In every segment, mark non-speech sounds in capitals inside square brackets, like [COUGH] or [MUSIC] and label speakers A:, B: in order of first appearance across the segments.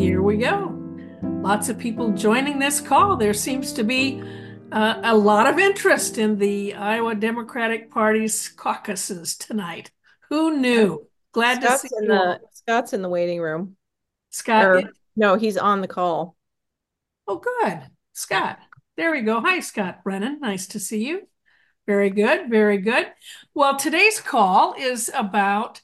A: here we go. Lots of people joining this call. There seems to be uh, a lot of interest in the Iowa Democratic Party's caucuses tonight. Who knew? Glad
B: Scott's
A: to see
B: in
A: you.
B: the. Scott's in the waiting room.
A: Scott.
B: Or, no, he's on the call.
A: Oh, good. Scott. There we go. Hi, Scott Brennan. Nice to see you. Very good. Very good. Well, today's call is about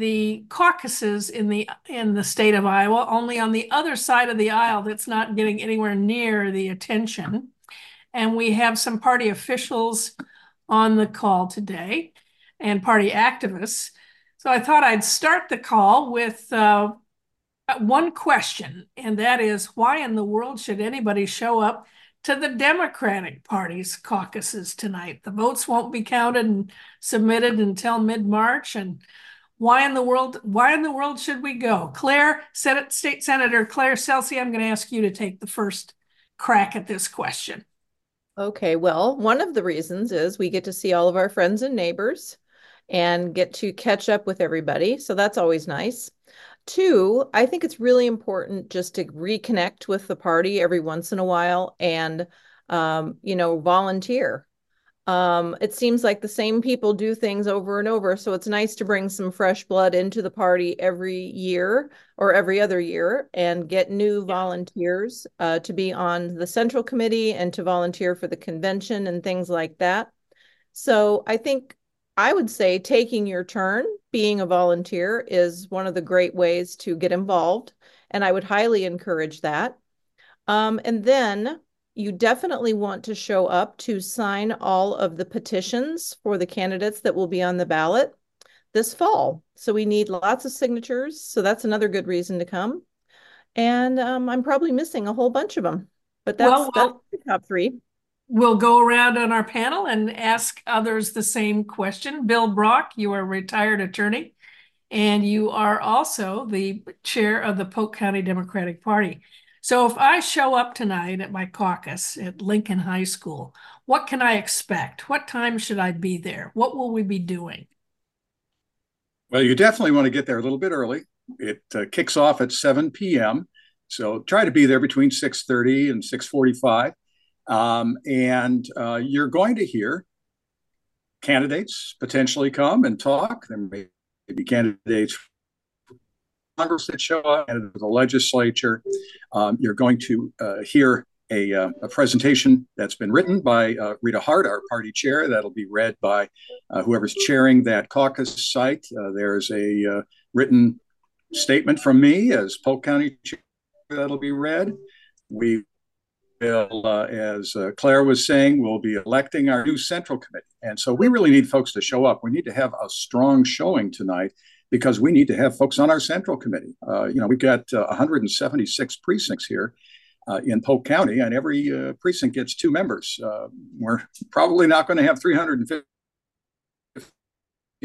A: the caucuses in the in the state of Iowa, only on the other side of the aisle that's not getting anywhere near the attention. And we have some party officials on the call today and party activists. So I thought I'd start the call with uh, one question, and that is why in the world should anybody show up to the Democratic Party's caucuses tonight? The votes won't be counted and submitted until mid-March, and why in the world why in the world should we go? Claire, Senate State Senator Claire Celsi, I'm going to ask you to take the first crack at this question.
B: Okay, well, one of the reasons is we get to see all of our friends and neighbors and get to catch up with everybody. So that's always nice. Two, I think it's really important just to reconnect with the party every once in a while and, um, you know, volunteer. Um, it seems like the same people do things over and over. So it's nice to bring some fresh blood into the party every year or every other year and get new volunteers uh, to be on the central committee and to volunteer for the convention and things like that. So I think I would say taking your turn being a volunteer is one of the great ways to get involved. And I would highly encourage that. Um, and then you definitely want to show up to sign all of the petitions for the candidates that will be on the ballot this fall. So we need lots of signatures. So that's another good reason to come. And um, I'm probably missing a whole bunch of them, but that's,
A: Well, well-
B: that's the top three.
A: We'll go around on our panel and ask others the same question. Bill Brauch, you are a retired attorney, and you are also the chair of the Polk County Democratic Party. So if I show up tonight at my caucus at Lincoln High School, what can I expect? What time should I be there? What will we be doing?
C: Well, you definitely want to get there a little bit early. It uh, kicks off at 7 p.m. So try to be there between 6:30 and 6:45. Um, and uh, you're going to hear candidates potentially come and talk. There may be candidates Congress that show up, and the legislature. Um, you're going to uh, hear a, uh, a, presentation that's been written by uh, Rita Hart, our party chair. That'll be read by uh, whoever's chairing that caucus site. Uh, there's a uh, written statement from me as Polk County chair that'll be read. We will, as Claire was saying, we'll be electing our new central committee. And so we really need folks to show up. We need to have a strong showing tonight because we need to have folks on our central committee. you know, we've got 176 precincts here uh, in Polk County, and every uh, precinct gets two members. Uh, we're probably not going to have 350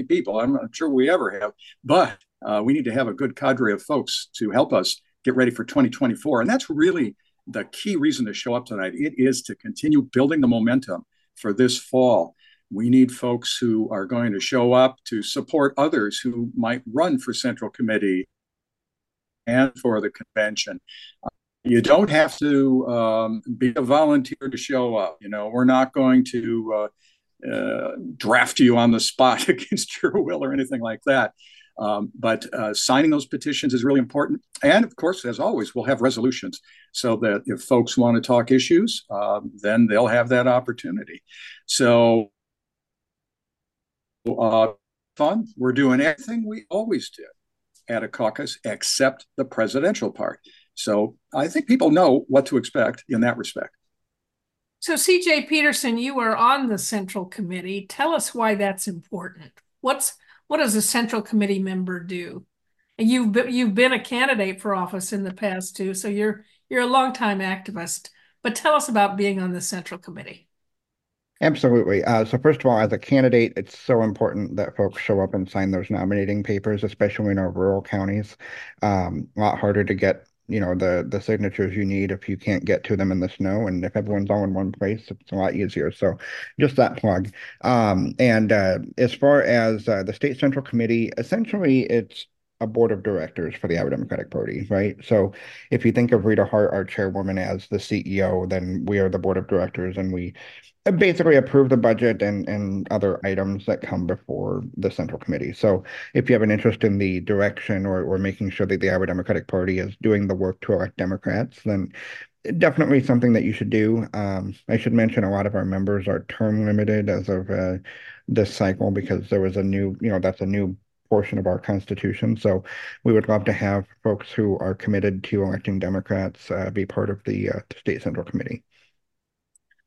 C: people. I'm not sure we ever have, but uh, we need to have a good cadre of folks to help us get ready for 2024. And that's really the key reason to show up tonight. It is to continue building the momentum for this fall. We need folks who are going to show up to support others who might run for Central Committee and for the convention you don't have to um, be a volunteer to show up. You know, we're not going to uh, uh, draft you on the spot [LAUGHS] against your will or anything like that. Um, but uh, signing those petitions is really important. And of course, as always, we'll have resolutions so that if folks want to talk issues, um, then they'll have that opportunity. So, uh, fun. We're doing everything we always did at a caucus except the presidential part. So I think people know what to expect in that respect.
A: So, CJ Petersen, you are on the Central Committee. Tell us why that's important. What's what does a Central Committee member do? And you've been, you've been a candidate for office in the past too, so you're you're a longtime activist. But tell us about being on the Central Committee.
D: Absolutely. Uh, so first of all, as a candidate, it's so important that folks show up and sign those nominating papers, especially in our rural counties. Um, a lot harder to get you know the the signatures you need if you can't get to them in the snow and if everyone's all in one place it's a lot easier so just that plug um, and uh, as far as uh, the state central committee essentially it's a board of directors for the Iowa Democratic Party, right? So if you think of Rita Hart, our chairwoman, as the CEO, then we are the board of directors and we basically approve the budget and, and other items that come before the central committee. So if you have an interest in the direction or, or making sure that the Iowa Democratic Party is doing the work to elect Democrats, then definitely something that you should do. Um, I should mention a lot of our members are term limited as of uh, this cycle because there was a new, you know, that's a new portion of our constitution. So we would love to have folks who are committed to electing Democrats uh, be part of the, uh, state central committee.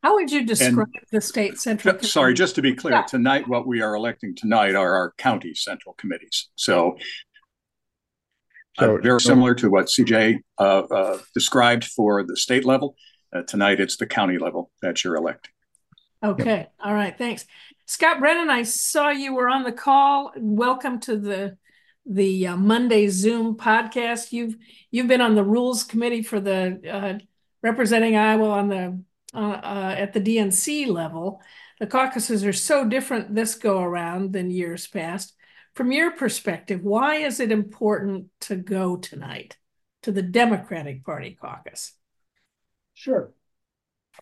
A: How would you describe and, the state central? Committee?
C: Sorry, just to be clear, yeah. tonight what we are electing tonight are our county central committees. So, so uh, very so, similar to what CJ uh, uh, described for the state level. Uh, tonight it's the county level that you're electing.
A: Okay. All right. Thanks. Scott Brennan, I saw you were on the call. Welcome to the the uh, Monday Zoom podcast. You've you've been on the rules committee for the uh, representing Iowa on the uh, uh at the DNC level. The caucuses are so different this go around than years past. From your perspective, why is it important to go tonight to the Democratic Party caucus?
E: Sure.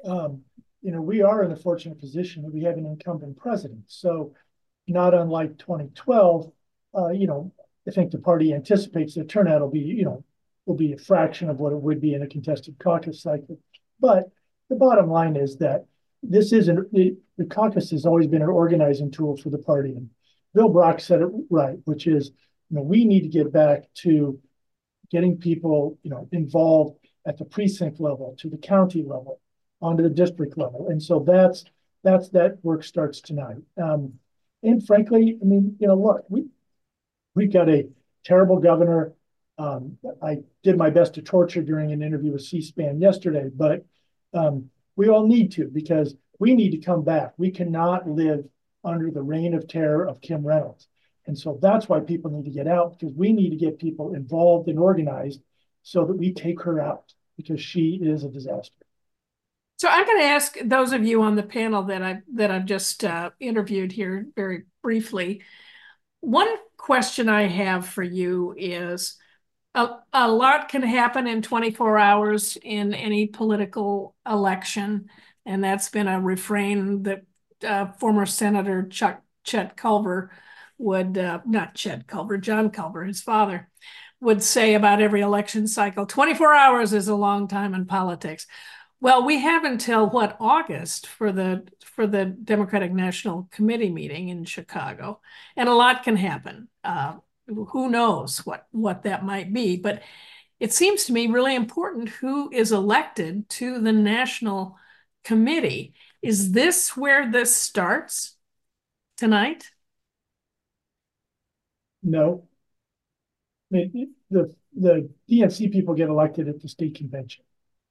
E: Um, you know, we are in the fortunate position that we have an incumbent president. So, not unlike 2012, uh, you know, I think the party anticipates the turnout will be, you know, will be a fraction of what it would be in a contested caucus cycle. But the bottom line is that this isn't the, the caucus has always been an organizing tool for the party. And Bill Brauch said it right, which is, you know, we need to get back to getting people, you know, involved at the precinct level, to the county level, onto the district level. And so that's that's that work starts tonight. Um, and frankly, I mean, you know, look, we we've got a terrible governor. Um, I did my best to torture during an interview with C-SPAN yesterday, but um, we all need to because we need to come back. We cannot live under the reign of terror of Kim Reynolds. And so that's why people need to get out because we need to get people involved and organized so that we take her out because she is a disaster.
A: So I'm going to ask those of you on the panel that I that I've just uh, interviewed here very briefly. One question I have for you is a, a lot can happen in 24 hours in any political election, and that's been a refrain that uh, former Senator Chuck Chet Culver would uh, not Chet Culver, John Culver, his father, would say about every election cycle. 24 hours is a long time in politics. Well, we have until what August for the for the Democratic National Committee meeting in Chicago, and a lot can happen. Uh, who knows what what that might be? But it seems to me really important who is elected to the National Committee. Is this where this starts tonight?
E: No. Mean, the the DNC people get elected at the state convention.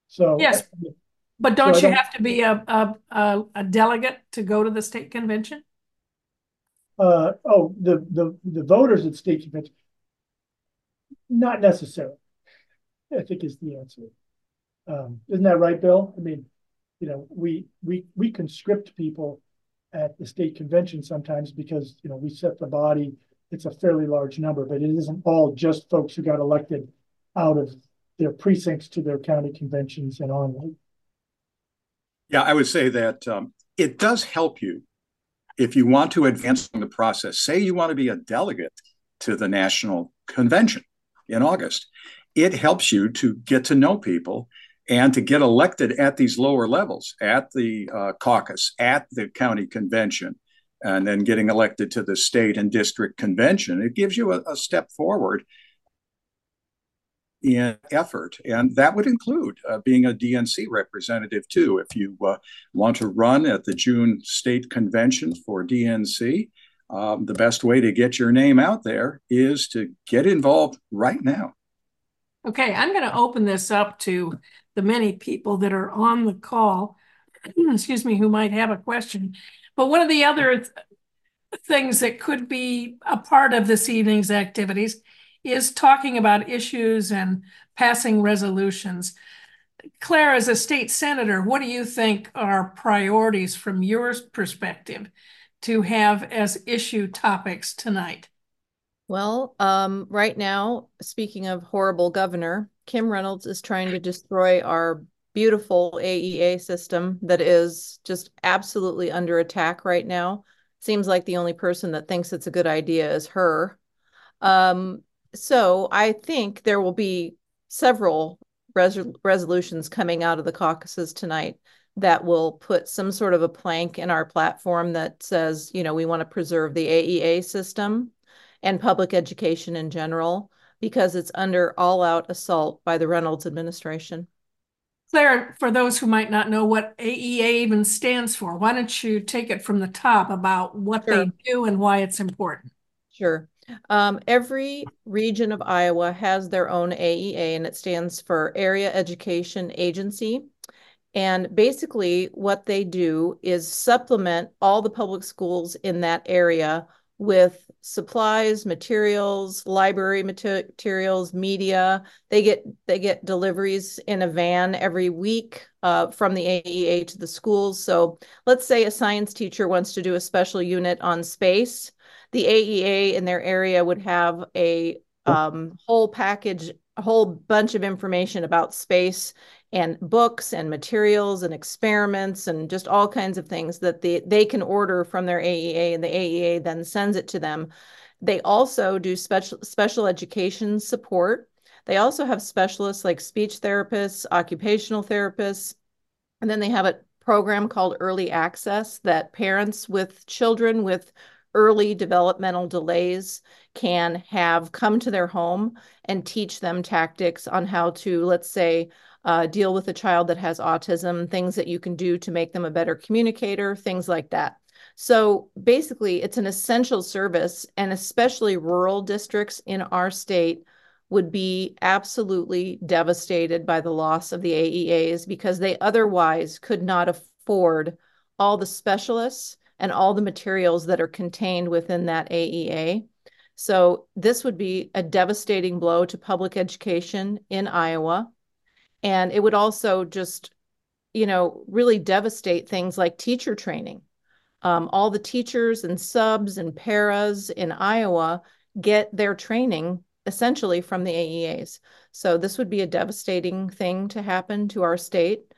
E: So
A: yes, but don't so you have to be a, a, a a delegate to go to the state convention?
E: Uh, oh, the the the voters at state convention, not necessarily. I think is the answer. Um, isn't that right, Bill? I mean, you know, we we we conscript people at the state convention sometimes because you know we set the body. It's a fairly large number, but it isn't all just folks who got elected out of their precincts to their county conventions and on.
C: Yeah, I would say that um, it does help you if you want to advance in the process. Say you want to be a delegate to the national convention in August. It helps you to get to know people and to get elected at these lower levels, at the uh, caucus, at the county convention, and then getting elected to the state and district convention. It gives you a, a step forward in effort. And that would include uh, being a DNC representative too. If you uh, want to run at the June state convention for DNC, um, the best way to get your name out there is to get involved right now.
A: Okay, I'm going to open this up to the many people that are on the call, [CLEARS THROAT] excuse me, who might have a question. But one of the other th things that could be a part of this evening's activities is talking about issues and passing resolutions. Claire, as a state senator, what do you think are priorities from your perspective to have as issue topics tonight?
B: Well, um, right now, speaking of horrible governor, Kim Reynolds is trying to destroy our beautiful AEA system that is just absolutely under attack right now. Seems like the only person that thinks it's a good idea is her. Um, so I think there will be several res resolutions coming out of the caucuses tonight that will put some sort of a plank in our platform that says, you know, we want to preserve the AEA system and public education in general because it's under all out assault by the Reynolds administration.
A: Claire, for those who might not know what AEA even stands for, why don't you take it from the top about what sure. they do and why it's important?
B: Sure. Um, every region of Iowa has their own AEA, and it stands for Area Education Agency. And basically, what they do is supplement all the public schools in that area with supplies, materials, library materials, media. They get they get deliveries in a van every week uh, from the AEA to the schools. So let's say a science teacher wants to do a special unit on space. The AEA in their area would have a um, whole package, a whole bunch of information about space and books and materials and experiments and just all kinds of things that they, they can order from their AEA and the AEA then sends it to them. They also do special special education support. They also have specialists like speech therapists, occupational therapists, and then they have a program called Early Access that parents with children with early developmental delays can have come to their home and teach them tactics on how to, let's say, uh, deal with a child that has autism, things that you can do to make them a better communicator, things like that. So basically, it's an essential service, and especially rural districts in our state would be absolutely devastated by the loss of the AEAs because they otherwise could not afford all the specialists and all the materials that are contained within that AEA. So this would be a devastating blow to public education in Iowa. And it would also just, you know, really devastate things like teacher training. Um, all the teachers and subs and paras in Iowa get their training essentially from the AEAs. So this would be a devastating thing to happen to our state.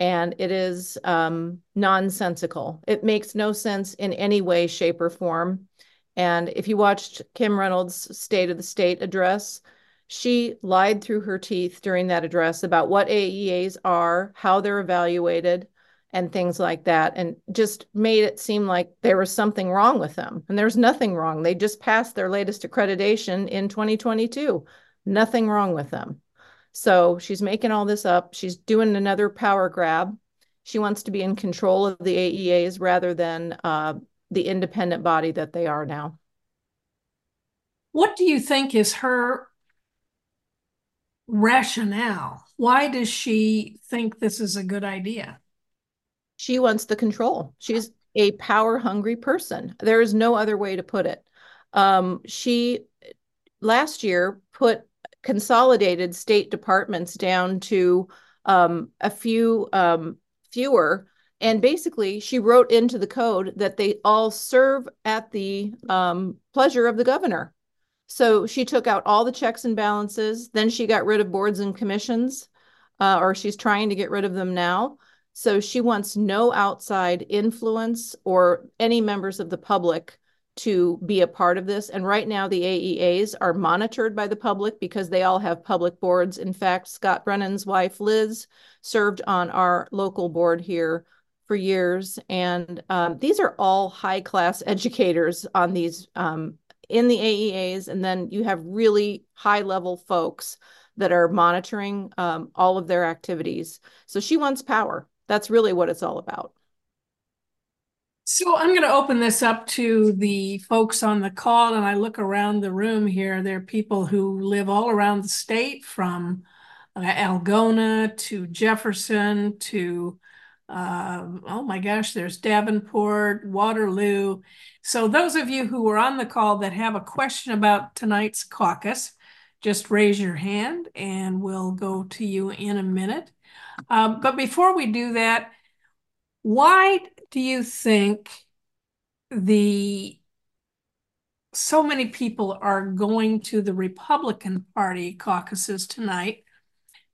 B: And it is um, nonsensical. It makes no sense in any way, shape, or form. And if you watched Kim Reynolds' State of the State address, she lied through her teeth during that address about what AEAs are, how they're evaluated, and things like that, and just made it seem like there was something wrong with them. And there's nothing wrong. They just passed their latest accreditation in 2022. Nothing wrong with them. So she's making all this up. She's doing another power grab. She wants to be in control of the AEAs rather than uh, the independent body that they are now.
A: What do you think is her rationale? Why does she think this is a good idea?
B: She wants the control. She's a power hungry person. There is no other way to put it. Um, she last year put consolidated state departments down to um, a few um, fewer. And basically, she wrote into the code that they all serve at the um, pleasure of the governor. So she took out all the checks and balances. Then she got rid of boards and commissions, uh, or she's trying to get rid of them now. So she wants no outside influence or any members of the public to be a part of this. And right now, the AEAs are monitored by the public because they all have public boards. In fact, Scott Brennan's wife, Liz, served on our local board here for years. And um, these are all high class [LAUGHS] educators on these um, in the AEAs, and then you have really high level folks that are monitoring um, all of their activities. So she wants power. That's really what it's all about.
A: So I'm going to open this up to the folks on the call, and I look around the room here. There are people who live all around the state, from uh, Algona to Jefferson to uh, oh my gosh, there's Davenport, Waterloo. So those of you who were on the call that have a question about tonight's caucus, just raise your hand and we'll go to you in a minute. Um, but before we do that, why do you think the so many people are going to the Republican Party caucuses tonight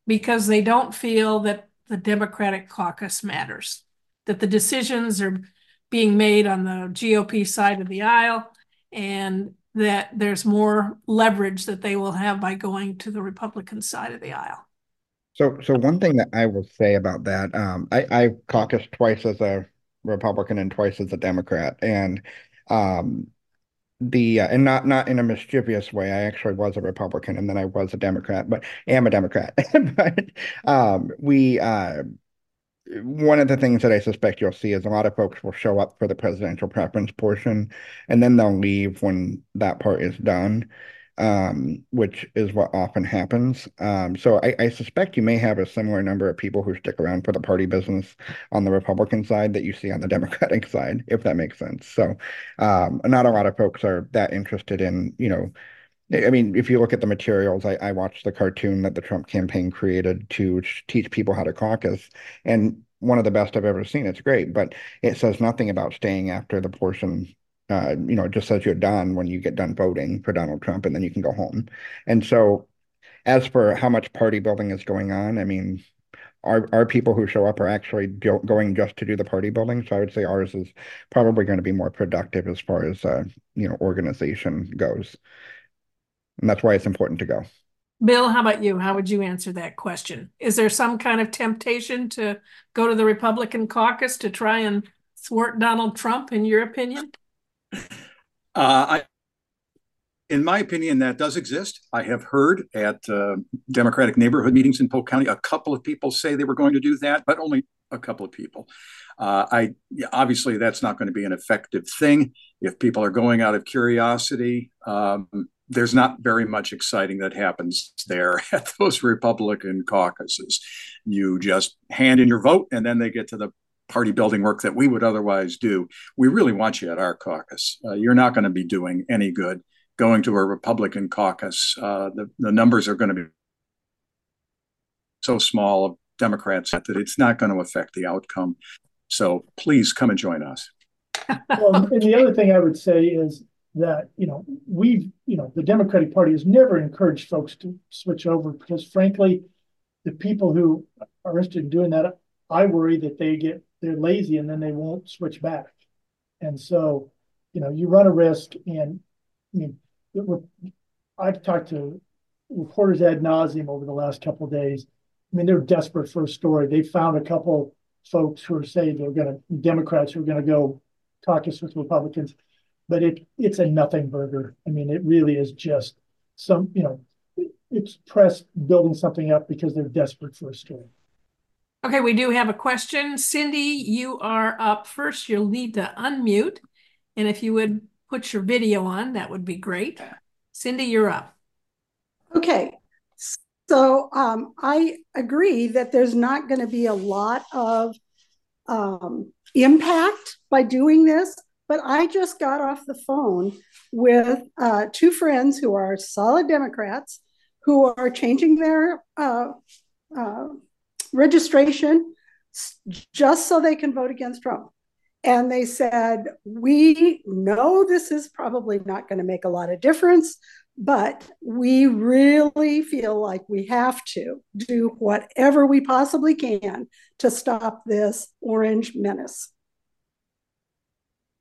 A: because they don't feel that the Democratic caucus matters, that the decisions are being made on the GOP side of the aisle, and that there's more leverage that they will have by going to the Republican side of the aisle.
D: So, so one thing that I will say about that, um, I, I caucused twice as a Republican and twice as a Democrat, and um, the uh, and not not in a mischievous way. I actually was a Republican and then I was a Democrat, but am a Democrat. [LAUGHS] but um, we uh, one of the things that I suspect you'll see is a lot of folks will show up for the presidential preference portion and then they'll leave when that part is done, um, which is what often happens. Um, so I, I, suspect you may have a similar number of people who stick around for the party business on the Republican side that you see on the [LAUGHS] Democratic side, if that makes sense. So um, not a lot of folks are that interested in, you know, I mean, if you look at the materials, I, I watched the cartoon that the Trump campaign created to teach people how to caucus, and one of the best I've ever seen. It's great, but it says nothing about staying after the portion. Uh, you know, just says you're done when you get done voting for Donald Trump, and then you can go home. And so, as for how much party building is going on, I mean, our our people who show up are actually going just to do the party building. So I would say ours is probably going to be more productive as far as uh, you know organization goes. And that's why it's important to go.
A: Bill, how about you? How would you answer that question? Is there some kind of temptation to go to the Republican caucus to try and thwart Donald Trump, in your opinion?
C: Uh, I, in my opinion, that does exist. I have heard at uh, Democratic neighborhood meetings in Polk County, a couple of people say they were going to do that, but only a couple of people. Uh, I obviously that's not going to be an effective thing if people are going out of curiosity. Um, there's not very much exciting that happens there [LAUGHS] at those Republican caucuses. You just hand in your vote, and then they get to the party building work that we would otherwise do. We really want you at our caucus. Uh, you're not going to be doing any good going to a Republican caucus. Uh, the, the numbers are going to be so small of Democrats that it's not going to affect the outcome. So please come and join us. [LAUGHS]
E: well, and the other thing I would say is that you know we've you know the Democratic Party has never encouraged folks to switch over because frankly, the people who are interested in doing that, I worry that they get they're lazy and then they won't switch back, and so you know you run a risk. And I mean, I've talked to reporters ad nauseum over the last couple days. I mean, they're desperate for a story. They found a couple folks who are saying they're going to Democrats who are going to go caucus with Republicans but it it's a nothing burger. I mean, it really is just some, you know, it's press building something up because they're desperate for a story.
A: Okay, we do have a question. Cindy, you are up first. You'll need to unmute. And if you would put your video on, that would be great. Cindy, you're up.
F: Okay. So um, I agree that there's not going to be a lot of um, impact by doing this. But I just got off the phone with uh, two friends who are solid Democrats who are changing their uh, uh, registration just so they can vote against Trump. And they said, We know this is probably not going to make a lot of difference, but we really feel like we have to do whatever we possibly can to stop this orange menace.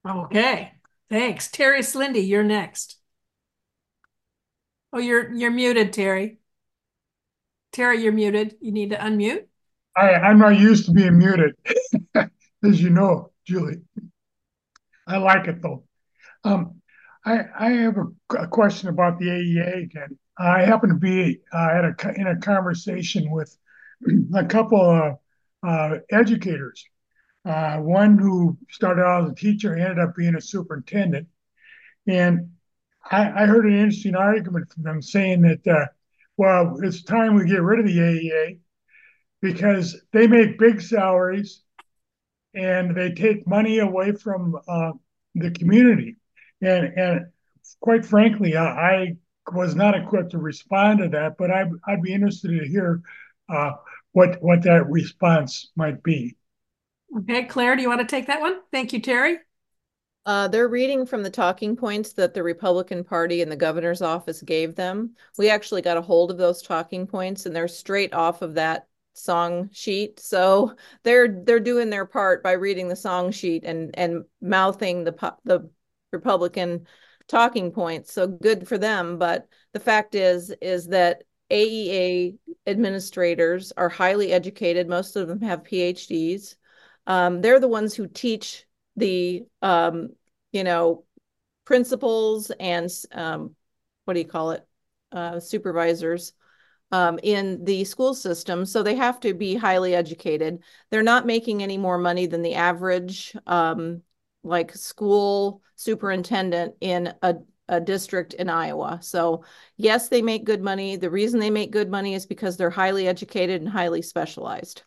A: Okay, thanks. Terry Slindy, you're next. Oh, you're you're muted, Terry. Terry, you're muted. You need to unmute.
G: I, I'm not used to being muted, [LAUGHS] as you know, Julie. I like it though. Um, I I have a, a, question about the AEA again. I happen to be uh, at a in a conversation with [CLEARS THROAT] a couple of uh, educators uh, one who started out as a teacher ended up being a superintendent. And I, I heard an interesting argument from them saying that, uh, well, it's time we get rid of the AEA because they make big salaries and they take money away from uh, the community. And, and quite frankly, I, I, was not equipped to respond to that, but I'd, I'd be interested to hear uh, what, what that response might be.
A: Okay, Claire, do you want to take that one? Thank you, Terry.
B: Uh, they're reading from the talking points that the Republican Party and the governor's office gave them. We actually got a hold of those talking points, and they're straight off of that song sheet. So they're they're doing their part by reading the song sheet and and mouthing the the Republican talking points. So good for them. But the fact is is that AEA administrators are highly educated. Most of them have PhDs. Um, they're the ones who teach the um, you know principals and um, what do you call it uh, supervisors um, in the school system so they have to be highly educated they're not making any more money than the average um, like school superintendent in a, a district in iowa so yes they make good money the reason they make good money is because they're highly educated and highly specialized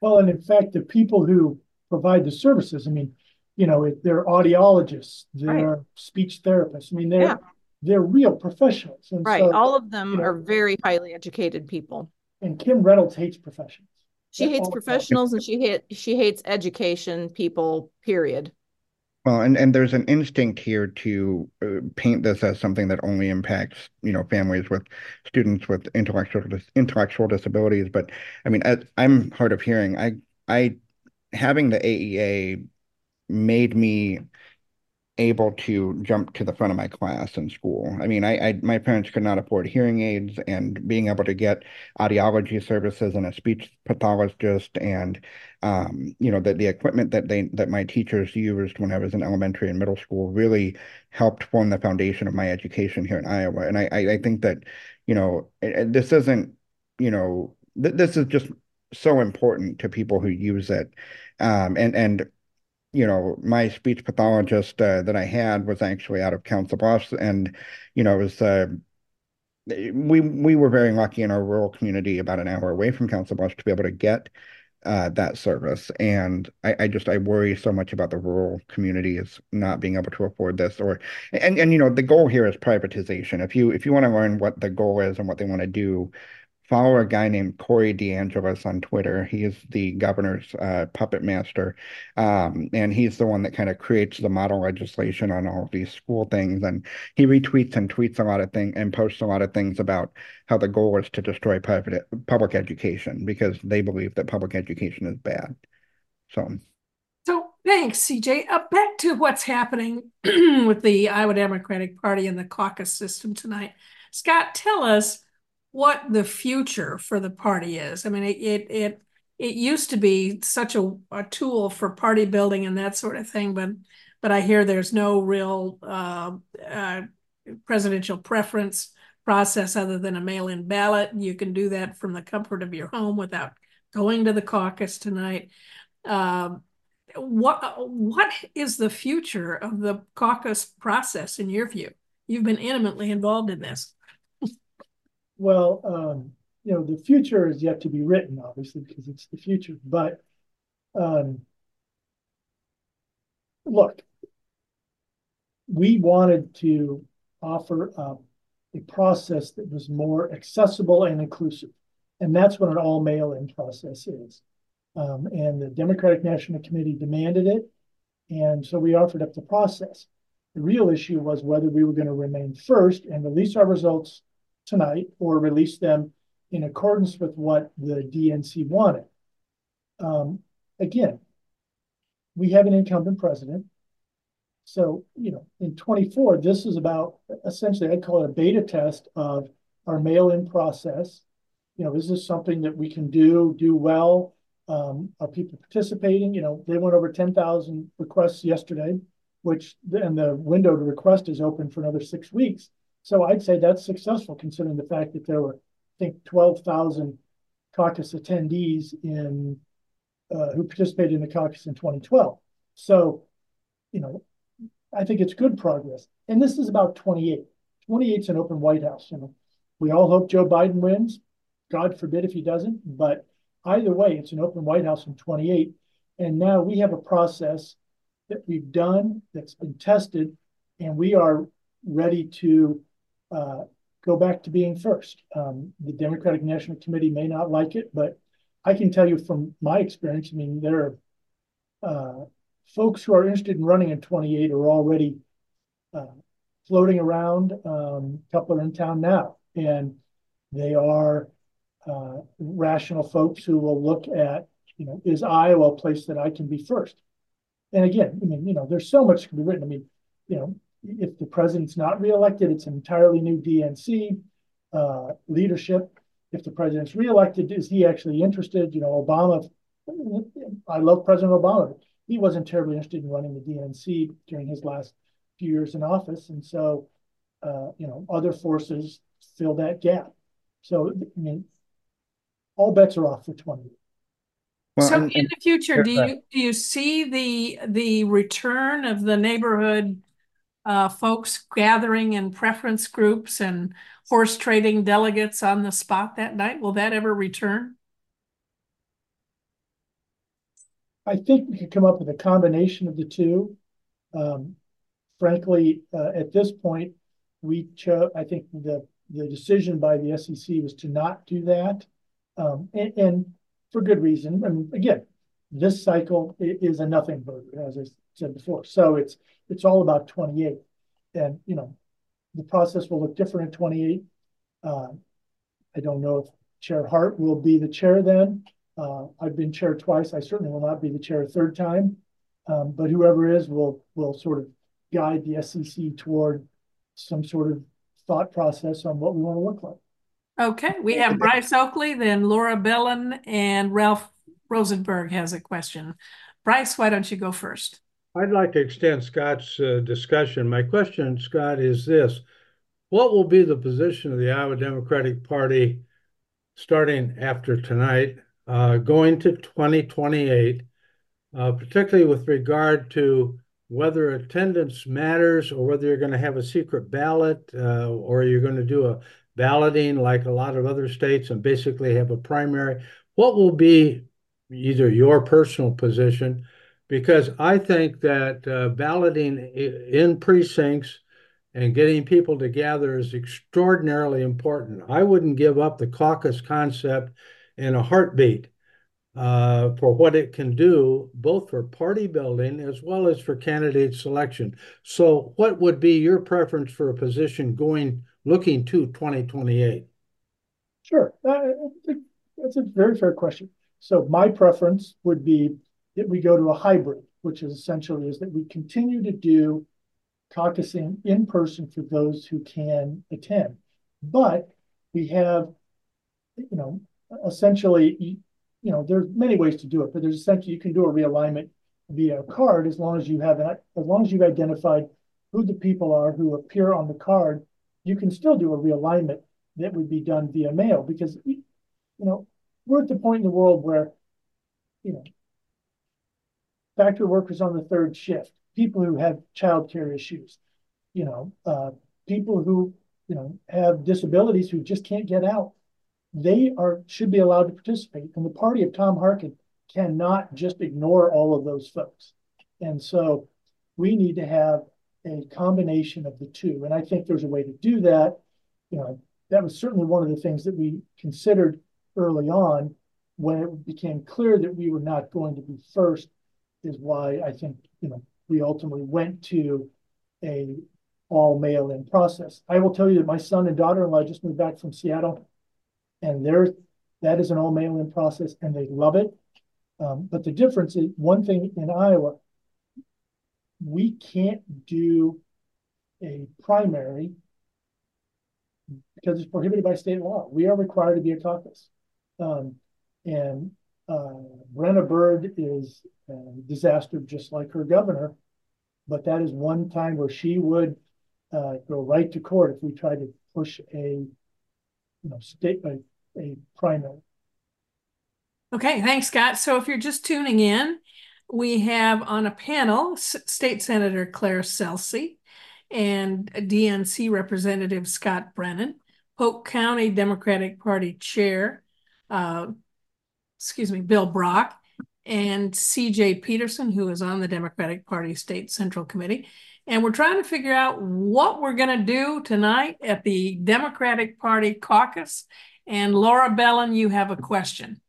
E: well and in fact the people who provide the services. I mean, you know, they're audiologists, they're right. speech therapists. I mean, they're yeah. They're real professionals.
B: And right. So, All of them you know, are very highly educated people.
E: And Kim Reynolds hates professionals.
B: She That's hates professionals and she hate she hates education people, period.
D: Well, and, and there's an instinct here to uh, paint this as something that only impacts, you know, families with students with intellectual intellectual disabilities. But I mean, I, I'm hard of hearing. I I having the AEA made me able to jump to the front of my class in school. I mean, I, I, my parents could not afford hearing aids, and being able to get audiology services and a speech pathologist, and um, you know, the the equipment that they that my teachers used when I was in elementary and middle school really helped form the foundation of my education here in Iowa. And I I, I think that you know this isn't you know th- this is just so important to people who use it. Um, and and you know, my speech pathologist uh, that I had was actually out of Council Bluffs, and you know, it was uh, we we were very lucky in our rural community, about an hour away from Council Bluffs, to be able to get uh, that service. And I, I just I worry so much about the rural communities not being able to afford this. Or and and you know, the goal here is privatization. If you if you want to learn what the goal is and what they want to do, follow a guy named Corey DeAngelis on Twitter. He is the governor's uh, puppet master, um, and he's the one that kind of creates the model legislation on all of these school things. And he retweets and tweets a lot of things and posts a lot of things about how the goal is to destroy private public education because they believe that public education is bad. So.
A: So thanks, CJ. Uh, back to what's happening [CLEARS THROAT] with the Iowa Democratic Party and the caucus system tonight. Scott, tell us what the future for the party is. I mean, it it it, it used to be such a, a tool for party building and that sort of thing, but but I hear there's no real uh, uh, presidential preference process other than a mail-in ballot. You can do that from the comfort of your home without going to the caucus tonight. Um, what what is the future of the caucus process in your view? You've been intimately involved in this.
E: Well, um, you know, the future is yet to be written, obviously, because it's the future. But um, look, we wanted to offer a process that was more accessible and inclusive. And that's what an all mail in process is. Um, and the Democratic National Committee demanded it. And so we offered up the process. The real issue was whether we were going to remain first and release our results tonight or release them in accordance with what the DNC wanted. Um, again, we have an incumbent president. So, you know, in 24, this is about essentially, I'd call it a beta test of our mail in process. You know, is this something that we can do, do well? Um, are people participating? You know, they went over 10,000 requests yesterday, which, and the window to request is open for another six weeks. So I'd say that's successful considering the fact that there were, I think, 12,000 caucus attendees in uh, who participated in the caucus in 2012. So, you know, I think it's good progress. And this is about 28. 28 is an open White House. You know, we all hope Joe Biden wins. God forbid if he doesn't. But either way, it's an open White House in 28. And now we have a process that we've done that's been tested, and we are ready to uh, go back to being first. Um, the Democratic National Committee may not like it, but I can tell you from my experience, I mean, there are uh, folks who are interested in running in 28 are already uh, floating around. Um, a couple are in town now, and they are uh, rational folks who will look at, you know, is Iowa a place that I can be first? And again, I mean, you know, there's so much to be written. I mean, you know, if the president's not reelected, it's an entirely new DNC uh, leadership. If the president's reelected, is he actually interested? You know, Obama, I love President Obama. He wasn't terribly interested in running the DNC during his last few years in office. And so, uh, you know, other forces fill that gap. So, I mean, all bets are off for 20.
A: Well, so and, in the future, do you do you see the the return of the neighborhood uh, folks gathering in preference groups and horse trading delegates on the spot that night? Will that ever return?
E: I think we could come up with a combination of the two. Um, frankly, uh, at this point, we chose. I think the the decision by the SEC was to not do that, um, and, and, for good reason. Mean, again, this cycle is a nothing burger, as I said before. So it's it's all about 28, and you know, the process will look different in 28. Uh, I don't know if Chair Hart will be the chair then. Uh, I've been chair twice. I certainly will not be the chair a third time. Um, but whoever is will will sort of guide the SEC toward some sort of thought process on what we want to look like.
A: Okay, we have Bryce Oakley, then Laura Belin, and Ralph Rosenberg has a question. Bryce, why don't you go first?
H: I'd like to extend Scott's uh, discussion. My question, Scott, is this. What will be the position of the Iowa Democratic Party starting after tonight, uh, going to 2028, uh, particularly with regard to whether attendance matters or whether you're going to have a secret ballot uh, or you're going to do a balloting like a lot of other states and basically have a primary. What will be either your personal position? Because I think that uh, balloting in precincts and getting people together is extraordinarily important. I wouldn't give up the caucus concept in a heartbeat uh, for what it can do, both for party building as well as for candidate selection. So, what would be your preference for a position going looking to 2028?
E: Sure, uh, that's a very fair question. So, my preference would be that we go to a hybrid, which is essentially is that we continue to do caucusing in person for those who can attend, but we have, you know, essentially you know, there's many ways to do it, but there's essentially you can do a realignment via a card as long as you have that, as long as you've identified who the people are who appear on the card, you can still do a realignment that would be done via mail because you know we're at the point in the world where you know factory workers on the third shift, people who have childcare issues, you know, uh, people who you know have disabilities who just can't get out they are should be allowed to participate. And the party of Tom Harkin cannot just ignore all of those folks. And so we need to have a combination of the two. And I think there's a way to do that. You know, that was certainly one of the things that we considered early on when it became clear that we were not going to be first, is why I think, you know, we ultimately went to a all mail-in process. I will tell you that my son and daughter-in-law just moved back from Seattle and there that is an all mail-in process and they love it. Um, but the difference is one thing in Iowa, we can't do a primary because it's prohibited by state law. We are required to be a caucus. Um, and uh, Brenna Bird is a disaster just like her governor, but that is one time where she would uh, go right to court if we tried to push a you know, state a, a primary.
A: Okay, thanks, Scott. So if you're just tuning in, we have on a panel S State Senator Claire Celsi and DNC Representative Scott Brennan, Polk County Democratic Party Chair, uh, excuse me, Bill Brauch, and CJ Petersen, who is on the Democratic Party State Central Committee. And we're trying to figure out what we're going to do tonight at the Democratic Party caucus. And Laura Belin, you have a question.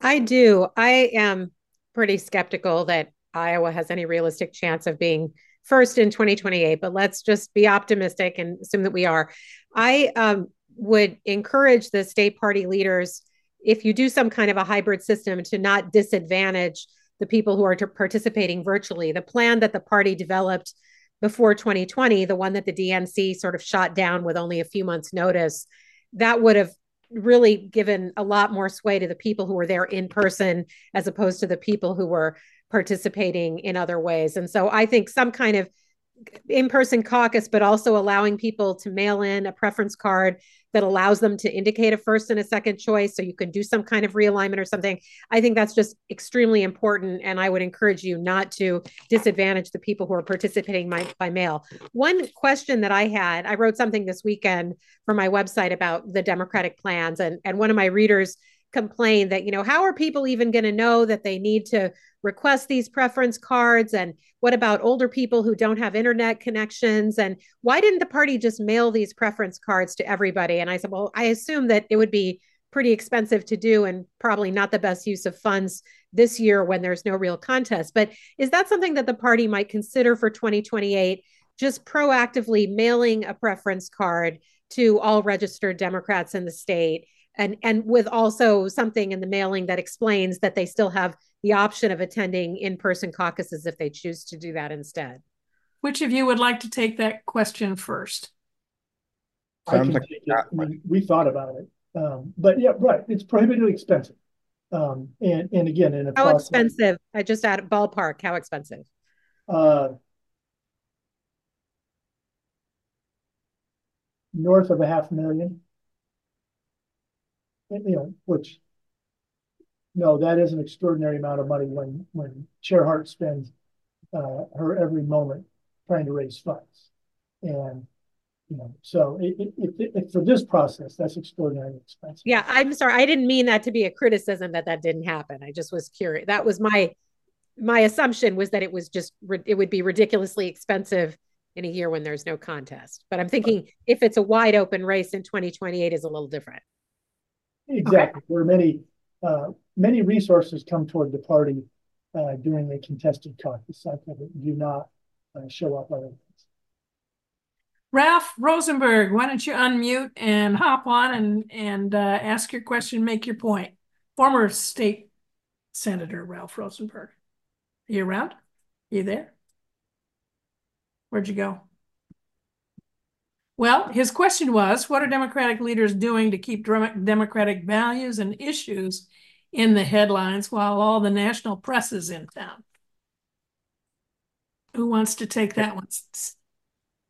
I: I do. I am pretty skeptical that Iowa has any realistic chance of being first in 2028, but let's just be optimistic and assume that we are. I um, would encourage the state party leaders, if you do some kind of a hybrid system, to not disadvantage the people who are participating virtually. The plan that the party developed before 2020, the one that the DNC sort of shot down with only a few months' notice, that would have really given a lot more sway to the people who were there in person as opposed to the people who were participating in other ways. And so I think some kind of in person caucus, but also allowing people to mail in a preference card that allows them to indicate a first and a second choice. So you can do some kind of realignment or something. I think that's just extremely important. And I would encourage you not to disadvantage the people who are participating by, by mail. One question that I had I wrote something this weekend for my website about the Democratic plans, and, and one of my readers complained that, you know, how are people even going to know that they need to request these preference cards? And what about older people who don't have internet connections? And why didn't the party just mail these preference cards to everybody? And I said, well, I assume that it would be pretty expensive to do and probably not the best use of funds this year when there's no real contest. But is that something that the party might consider for 2028? Just proactively mailing a preference card to all registered Democrats in the state and and with also something in the mailing that explains that they still have the option of attending in-person caucuses if they choose to do that instead.
A: Which of you would like to take that question first?
E: I can like take it. We, we, thought about it, um, but yeah, right. It's prohibitively expensive, um, and and again, in a
I: how process, expensive? I just added ballpark. How expensive?
E: Uh, north of a half million you know, which no, that is an extraordinary amount of money when when Chair Hart spends uh, her every moment trying to raise funds, and you know, so it, it, it, for this process, that's extraordinarily expensive.
I: Yeah, I'm sorry, I didn't mean that to be a criticism that that didn't happen. I just was curious. That was my my assumption was that it was just it would be ridiculously expensive in a year when there's no contest. But I'm thinking if it's a wide open race in 2028 is a little different.
E: Exactly. Okay. There are many, uh, many resources come toward the party uh, during a contested caucus cycle that do not uh, show up otherwise.
A: Ralph Rosenberg, why don't you unmute and hop on and, and uh, ask your question, make your point. Former state senator Ralph Rosenberg. Are you around? Are you there? Where'd you go? Well, his question was what are Democratic leaders doing to keep Democratic values and issues in the headlines while all the national press is in town? Who wants to take that one?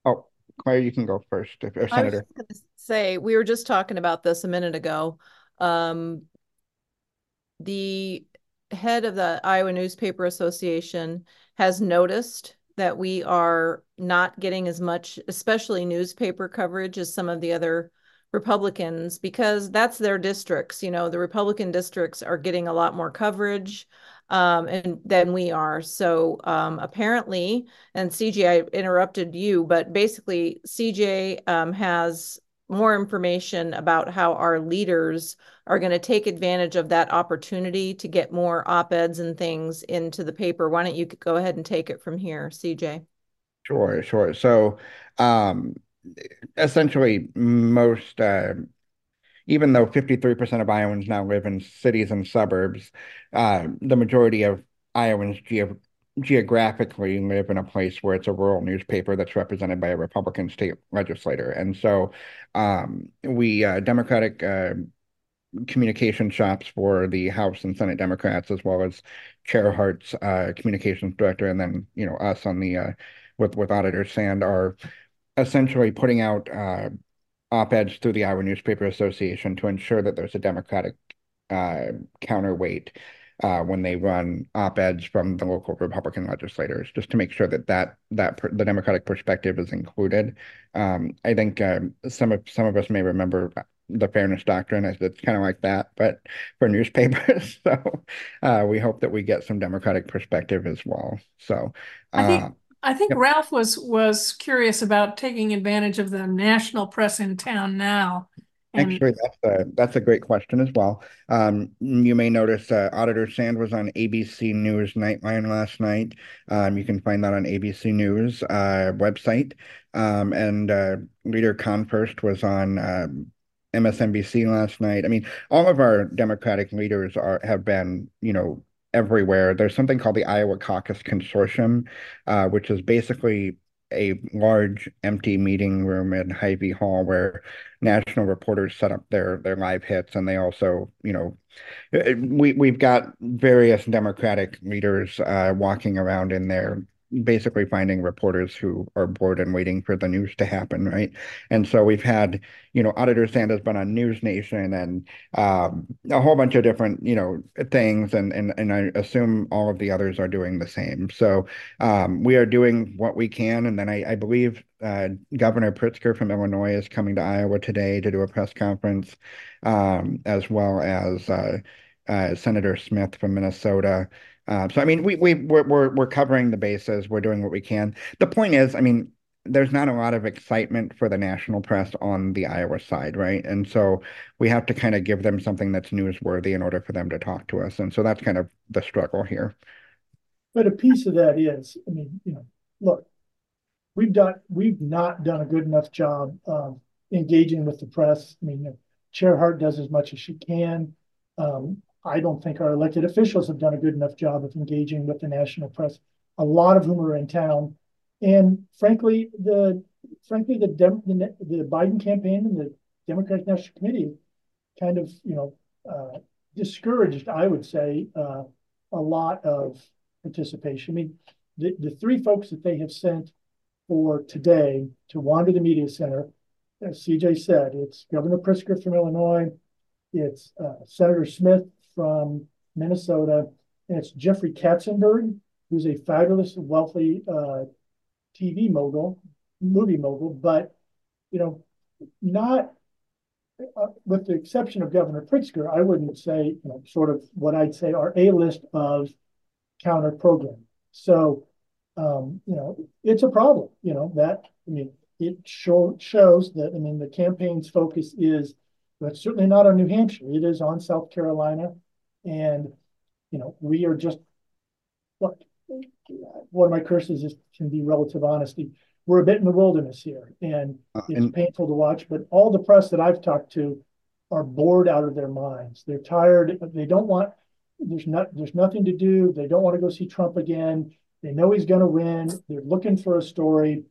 D: Oh, Claire, you can go first, if, if
B: I was going to say, we were just talking about this a minute ago. Um, the head of the Iowa Newspaper Association has noticed that we are not getting as much, especially newspaper coverage, as some of the other Republicans, because that's their districts. You know, the Republican districts are getting a lot more coverage um, and than we are. So um, apparently, and CJ, I interrupted you, but basically, CJ um, has more information about how our leaders are going to take advantage of that opportunity to get more op-eds and things into the paper. Why don't you go ahead and take it from here, CJ?
D: Sure, sure. So um, essentially, most, uh, even though 53% of Iowans now live in cities and suburbs, uh, the majority of Iowans ge- geographically live in a place where it's a rural newspaper that's represented by a Republican state legislator. And so um, we, uh, Democratic uh, communication shops for the House and Senate Democrats, as well as Chair Hart's uh, communications director, and then, you know, us on the, uh, with, with Auditor Sand are essentially putting out uh, op-eds through the Iowa Newspaper Association to ensure that there's a Democratic uh, counterweight uh, when they run op-eds from the local Republican legislators, just to make sure that that that per, the Democratic perspective is included. Um, I think uh, some of some of us may remember the fairness doctrine as it's kind of like that, but for newspapers. [LAUGHS] so uh, we hope that we get some Democratic perspective as well. So
A: I think uh, I think yep. Ralph was was curious about taking advantage of the national press in town now And
D: Actually, that's a that's a great question as well. Um, you may notice uh, Auditor Sand was on ABC News Nightline last night. Um, you can find that on ABC News uh, website. Um, and uh, Leader Konfrst was on um, MSNBC last night. I mean, all of our Democratic leaders are have been, you know, everywhere. There's something called the Iowa Caucus Consortium, uh, which is basically a large empty meeting room in Hy-Vee Hall where national reporters set up their their live hits and they also you know we we've got various democratic leaders uh, walking around in there basically finding reporters who are bored and waiting for the news to happen, right? And so we've had, you know, Auditor Sand has been on News Nation and um, a whole bunch of different, you know, things, and and and I assume all of the others are doing the same. So um, we are doing what we can, and then I, I believe uh, Governor Pritzker from Illinois is coming to Iowa today to do a press conference, um, as well as uh, uh, Senator Smith from Minnesota. Uh, so I mean, we we we're, we're we're covering the bases. We're doing what we can. The point is, I mean, there's not a lot of excitement for the national press on the Iowa side, right? And so we have to kind of give them something that's newsworthy in order for them to talk to us. And so that's kind of the struggle here.
E: But a piece of that is, I mean, you know, look, we've done we've not done a good enough job of engaging with the press. I mean, Chair Hart does as much as she can. Um, I don't think our elected officials have done a good enough job of engaging with the national press, a lot of whom are in town. And frankly, the frankly the Dem- the, the Biden campaign and the Democratic National Committee kind of you know uh, discouraged, I would say, uh, a lot of participation. I mean, the, the three folks that they have sent for today to wander the media center, as CJ said, it's Governor Pritzker from Illinois, it's uh, Senator Smith from Minnesota, and it's Jeffrey Katzenberg, who's a fabulous, wealthy uh, TV mogul, movie mogul, but you know, not uh, with the exception of Governor Pritzker, I wouldn't say you know sort of what I'd say are a list of counter program. So um, you know, it's a problem. You know that I mean, it show, shows that I mean the campaign's focus is but certainly not on New Hampshire. It is on South Carolina. And, you know, we are just, look, one of my curses is can be relative honesty. We're a bit in the wilderness here, and uh, it's and, painful to watch. But all the press that I've talked to are bored out of their minds. They're tired. They don't want. There's not. There's nothing to do. They don't want to go see Trump again. They know he's going to win. They're looking for a story.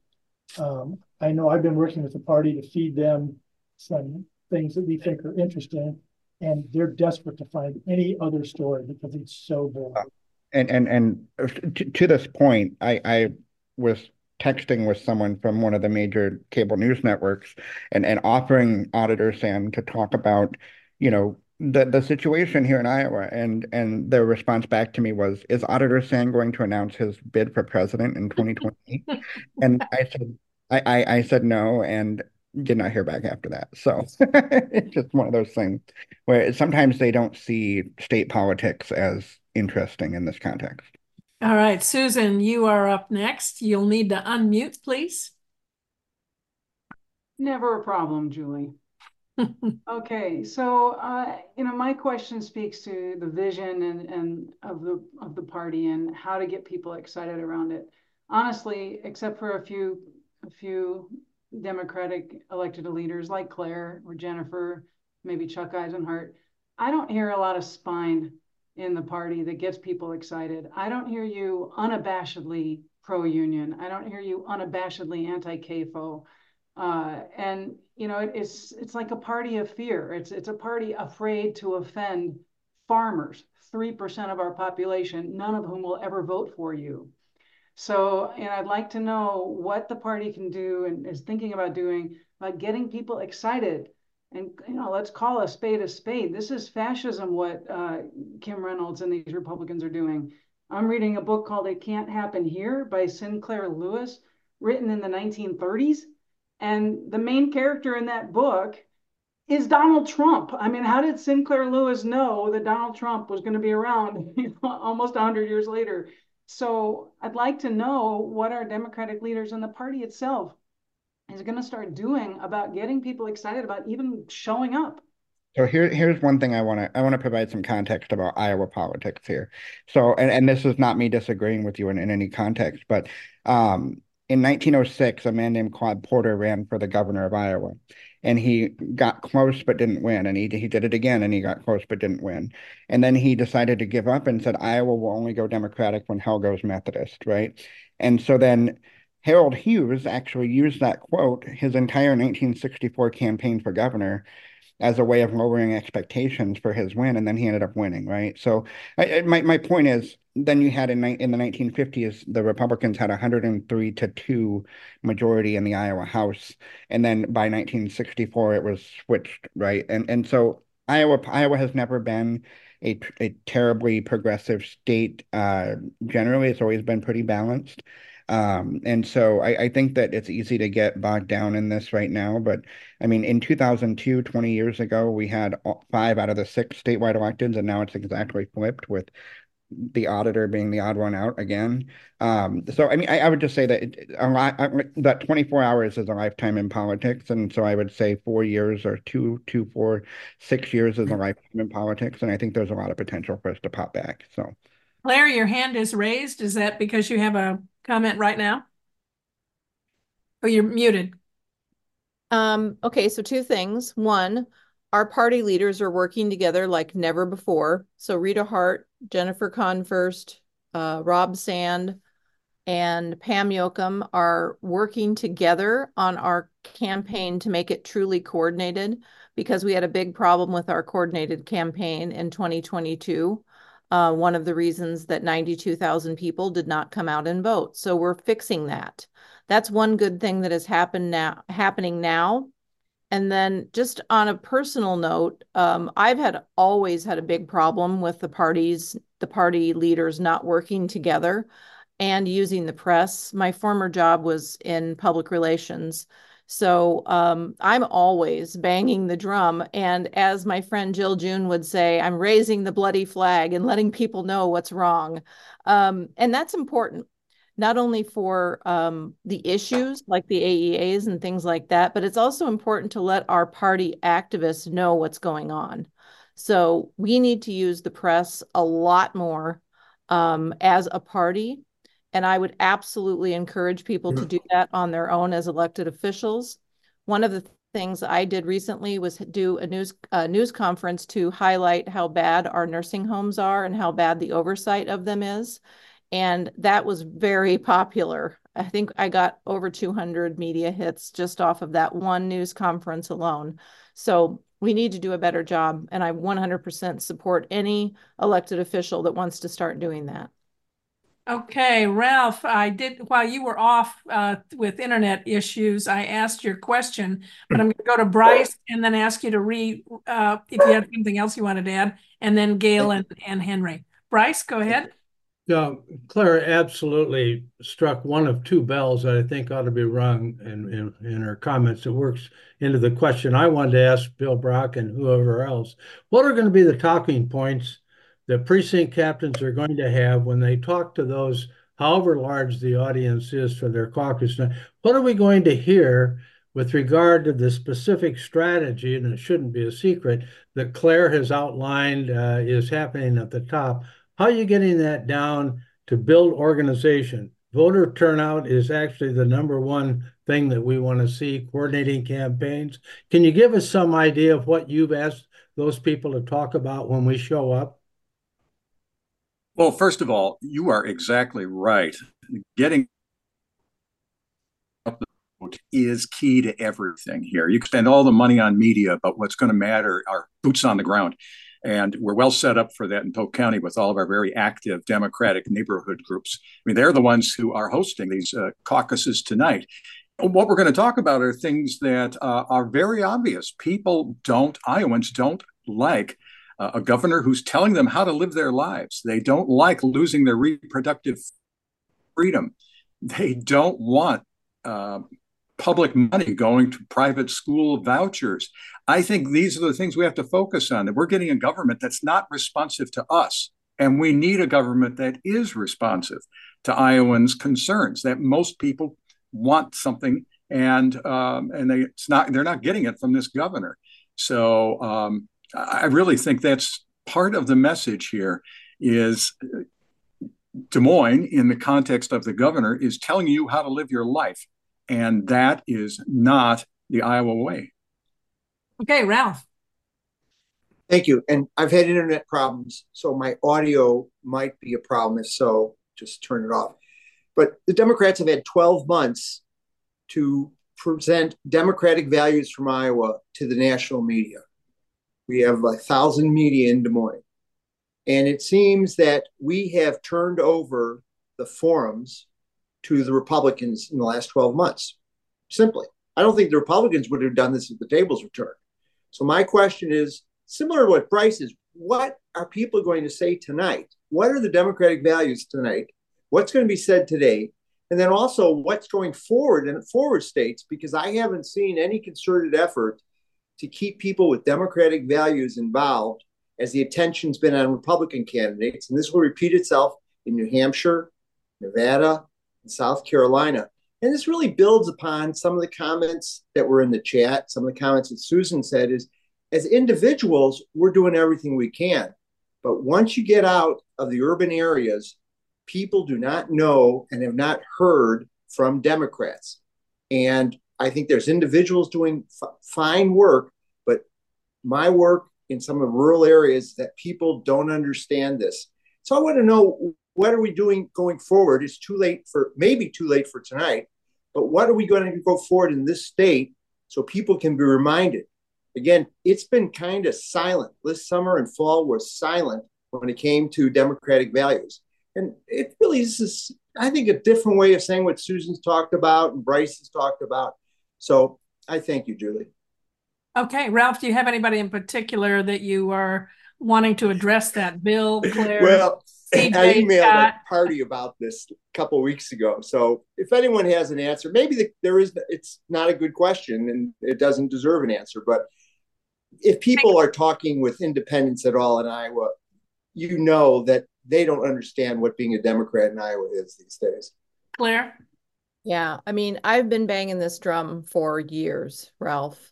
E: Um, I know I've been working with the party to feed them some things that we think are interesting, and they're desperate to find any other story because it's so boring. Uh,
D: and and and to, to this point, I I was texting with someone from one of the major cable news networks and and offering Auditor Sand to talk about, you know, the the situation here in Iowa, and and their response back to me was, "Is Auditor Sand going to announce his bid for president in 2020?" [LAUGHS] and I said, I, I I said no, and did not hear back after that. So [LAUGHS] it's just one of those things where sometimes they don't see state politics as interesting in this context.
A: All right, Susan, you are up next. You'll need to unmute, please.
J: Never a problem, Julie. [LAUGHS] okay, so uh, you know, my question speaks to the vision and, and of the of the party and how to get people excited around it. Honestly, except for a few a few Democratic elected leaders like Claire or Jennifer, maybe Chuck Isenhart, I don't hear a lot of spine in the party that gets people excited. I don't hear you unabashedly pro union. I don't hear you unabashedly anti CAFO. Uh, and you know, it, it's it's like a party of fear. It's it's a party afraid to offend farmers, three percent of our population, none of whom will ever vote for you. So, and I'd like to know what the party can do and is thinking about doing about getting people excited. And you know, let's call a spade a spade. This is fascism. What uh, Kim Reynolds and these Republicans are doing. I'm reading a book called "It Can't Happen Here" by Sinclair Lewis, written in the 1930s, and the main character in that book is Donald Trump. I mean, how did Sinclair Lewis know that Donald Trump was going to be around [LAUGHS] you know, almost 100 years later? So I'd like to know what our Democratic leaders and the party itself is going to start doing about getting people excited about even showing up?
D: So here, here's one thing I want to I want to provide some context about Iowa politics here. So, and, and this is not me disagreeing with you in, in any context, but um, in 1906, a man named Claude Porter ran for the governor of Iowa, and he got close but didn't win. And he he did it again, and he got close but didn't win. And then he decided to give up and said Iowa will only go Democratic when hell goes Methodist, right? And so then Harold Hughes actually used that quote his entire 1964 campaign for governor as a way of lowering expectations for his win, and then he ended up winning, right? So, I, my my point is, then you had in in the 1950s, the Republicans had 103 to two majority in the Iowa House, and then by 1964 it was switched, right? And and so Iowa Iowa has never been a a terribly progressive state. Uh, generally, it's always been pretty balanced. Um, and so I, I, think that it's easy to get bogged down in this right now. But I mean, in 2002, 20 years ago, we had five out of the six statewide elections, and now it's exactly flipped with the auditor being the odd one out again. Um, so I mean, I, I, would just say that it, a lot that 24 hours is a lifetime in politics, and so I would say four years or two, two, four, six years is a lifetime in politics, and I think there's a lot of potential for us to pop back. So.
A: Claire, your hand is raised. Is that because you have a comment right now? Oh, you're muted.
B: Um, okay, so two things. One, our party leaders are working together like never before. So Rita Hart, Jennifer Konfrst, uh, Rob Sand, and Pam Jochum are working together on our campaign to make it truly coordinated because we had a big problem with our coordinated campaign in 2022 uh, one of the reasons that 92,000 people did not come out and vote. So we're fixing that. That's one good thing that has happened now, happening now. And then just on a personal note, um, I've had always had a big problem with the parties, the party leaders not working together and using the press. My former job was in public relations. So um, I'm always banging the drum. And as my friend Jill June would say, I'm raising the bloody flag and letting people know what's wrong. Um, and that's important, not only for um, the issues like the AEAs and things like that, but it's also important to let our party activists know what's going on. So we need to use the press a lot more um, as a party and I would absolutely encourage people to mm-hmm. do that on their own as elected officials. One of the things I did recently was do a news a news conference to highlight how bad our nursing homes are and how bad the oversight of them is. And that was very popular. I think I got over 200 media hits just off of that one news conference alone. So we need to do a better job. And I 100% support any elected official that wants to start doing that.
A: Okay, Ralph, I did, while you were off uh, with internet issues, I asked your question, but I'm going to go to Bryce and then ask you to re, uh, if you have anything else you wanted to add, and then Gail and, and Henry. Bryce, go ahead.
H: Yeah, Claire absolutely struck one of two bells that I think ought to be rung in, in, in her comments. It works into the question I wanted to ask Bill Brauch and whoever else. What are going to be the talking points the precinct captains are going to have when they talk to those, however large the audience is for their caucus. Now, what are we going to hear with regard to the specific strategy, and it shouldn't be a secret, that Claire has outlined uh, is happening at the top? How are you getting that down to build organization? Voter turnout is actually the number one thing that we want to see, coordinating campaigns. Can you give us some idea of what you've asked those people to talk about when we show up?
C: Well, first of all, you are exactly right. Getting up is key to everything here. You can spend all the money on media, but what's going to matter are boots on the ground. And we're well set up for that in Polk County with all of our very active Democratic neighborhood groups. I mean, they're the ones who are hosting these uh, caucuses tonight. What we're going to talk about are things that uh, are very obvious. People don't, Iowans don't like uh, a governor who's telling them how to live their lives. They don't like losing their reproductive freedom. They don't want uh, public money going to private school vouchers. I think these are the things we have to focus on that we're getting a government that's not responsive to us. And we need a government that is responsive to Iowans' concerns, that most people want something and um, and they it's not they're not getting it from this governor. So um, I really think that's part of the message here is Des Moines, in the context of the governor, is telling you how to live your life. And that is not the Iowa way.
A: Okay, Ralph.
K: Thank you. And I've had internet problems, so my audio might be a problem. If so, just turn it off. But the Democrats have had 12 months to present democratic values from Iowa to the national media. We have a thousand media in Des Moines. And it seems that we have turned over the forums to the Republicans in the last 12 months. Simply. I don't think the Republicans would have done this if the tables were turned. So my question is similar to what Bryce is, what are people going to say tonight? What are the democratic values tonight? What's going to be said today? And then also what's going forward in forward states, because I haven't seen any concerted effort to keep people with democratic values involved as the attention's been on Republican candidates. And this will repeat itself in New Hampshire, Nevada, and South Carolina. And this really builds upon some of the comments that were in the chat, some of the comments that Susan said is as individuals, we're doing everything we can. But once you get out of the urban areas, people do not know and have not heard from Democrats. And I think there's individuals doing f- fine work, but my work in some of the rural areas that people don't understand this. So I want to know what are we doing going forward? It's too late for maybe too late for tonight, but what are we going to go forward in this state so people can be reminded? Again, it's been kind of silent. This summer and fall was silent when it came to democratic values. And it really is, I think, a different way of saying what Susan's talked about and Bryce has talked about. So I thank you, Julie.
A: Okay, Ralph, do you have anybody in particular that you are wanting to address that bill, [LAUGHS] Claire?
K: Well,
A: CJ, [LAUGHS]
K: I emailed
A: Scott?
K: a party about this a couple weeks ago. So if anyone has an answer, maybe the, there is. It's not a good question and it doesn't deserve an answer. But if people are talking with independents at all in Iowa, you know that they don't understand what being a Democrat in Iowa is these days.
A: Claire?
B: Yeah, I mean, I've been banging this drum for years, Ralph.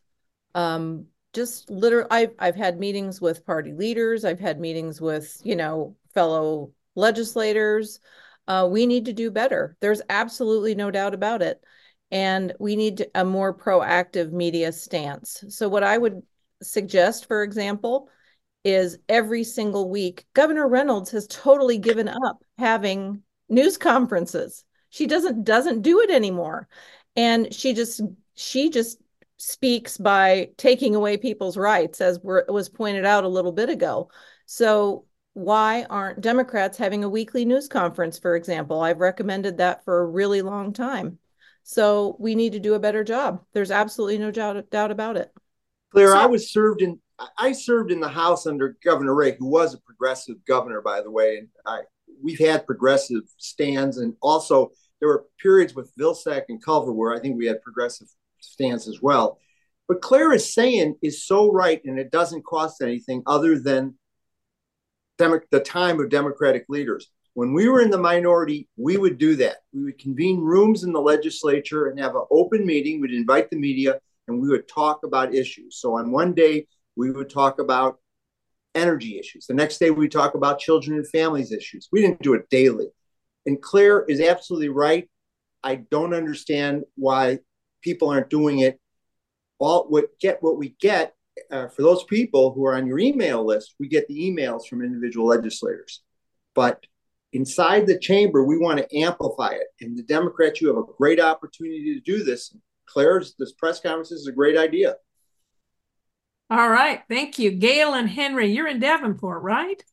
B: Um, just literally, I've I've had meetings with party leaders. I've had meetings with you know fellow legislators. Uh, we need to do better. There's absolutely no doubt about it, and we need a more proactive media stance. So, what I would suggest, for example, is every single week, Governor Reynolds has totally given up having news conferences. She doesn't doesn't do it anymore, and she just she just speaks by taking away people's rights, as were, was pointed out a little bit ago. So why aren't Democrats having a weekly news conference, for example? I've recommended that for a really long time. So we need to do a better job. There's absolutely no doubt, doubt about it.
K: Claire, I was served in I served in the House under Governor Ray, who was a progressive governor, by the way. And I, we've had progressive stands, and also there were periods with Vilsack and Culver where I think we had progressive stands as well. But Claire is saying is so right, and it doesn't cost anything other than the time of Democratic leaders. When we were in the minority, we would do that. We would convene rooms in the legislature and have an open meeting. We'd invite the media and we would talk about issues. So on one day, we would talk about energy issues. The next day, we talk about children and families issues. We didn't do it daily. And Claire is absolutely right. I don't understand why people aren't doing it. All what get what we get uh, for those people who are on your email list, we get the emails from individual legislators. But inside the chamber, we want to amplify it. And the Democrats, you have a great opportunity to do this. Claire's this press conference is a great idea.
A: All right, thank you. Gail and Henry, you're in Davenport, right?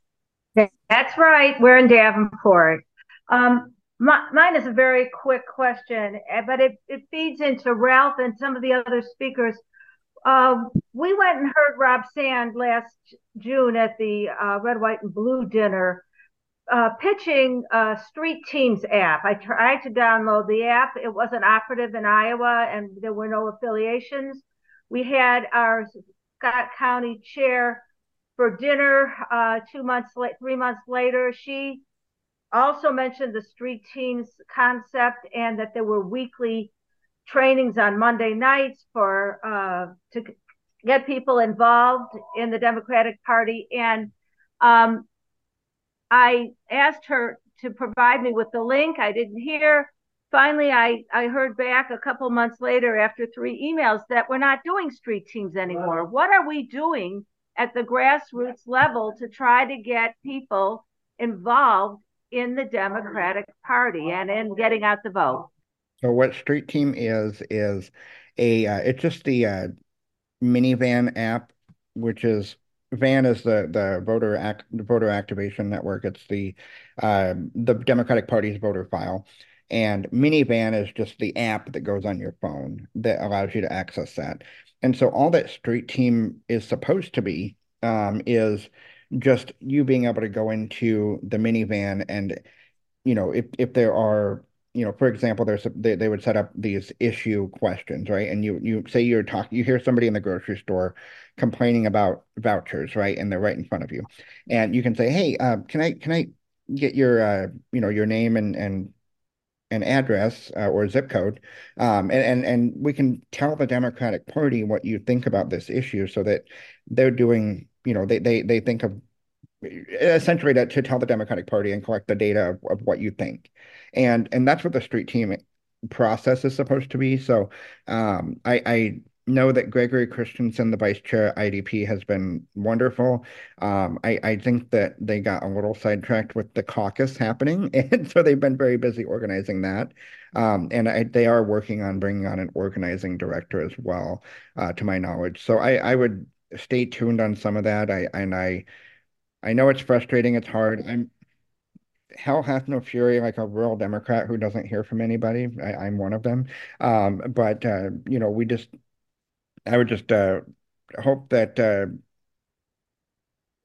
L: That's right. We're in Davenport. Um, my, mine is a very quick question, eh, but it, it feeds into Ralph and some of the other speakers. Uh, we went and heard Rob Sand last June at the uh, Red, White, and Blue dinner uh, pitching a Street Teams app. I tried to download the app. It wasn't operative in Iowa and there were no affiliations. We had our Scott County chair for dinner uh, two months late, three months later. She also mentioned the street teams concept and that there were weekly trainings on Monday nights for uh, to get people involved in the Democratic Party. And um, I asked her to provide me with the link. I didn't hear. Finally, I, I heard back a couple months later after three emails that we're not doing street teams anymore. What are we doing at the grassroots level to try to get people involved in the Democratic Party and in getting out the vote?
D: So what Street Team is is a uh, it's just the uh, MiniVAN app, which is VAN is the the voter act the voter activation network. It's the uh, the Democratic Party's voter file, and MiniVAN is just the app that goes on your phone that allows you to access that. And so all that Street Team is supposed to be um, is just you being able to go into the MiniVAN and you know if if there are you know, for example, there's a, they, they would set up these issue questions, right? And you you say you're talking, you hear somebody in the grocery store complaining about vouchers, right? And they're right in front of you, and you can say, hey, uh, can I can I get your uh, you know your name and and an address uh, or zip code, um, and, and and we can tell the Democratic Party what you think about this issue, so that they're doing, you know, they they they think of essentially to, to tell the Democratic Party and collect the data of, of what you think and and that's what the street team process is supposed to be. So um, I, I know that Gregory Christensen, the vice chair at IDP, has been wonderful. Um, I, I think that they got a little sidetracked with the caucus happening, [LAUGHS] and so they've been very busy organizing that. Um, and I, they are working on bringing on an organizing director as well, uh, to my knowledge. So I, I would stay tuned on some of that. I and I I know it's frustrating. It's hard. I'm hell hath no fury like a rural Democrat who doesn't hear from anybody. I, am one of them. Um, but uh, you know, we just, I would just uh, hope that uh,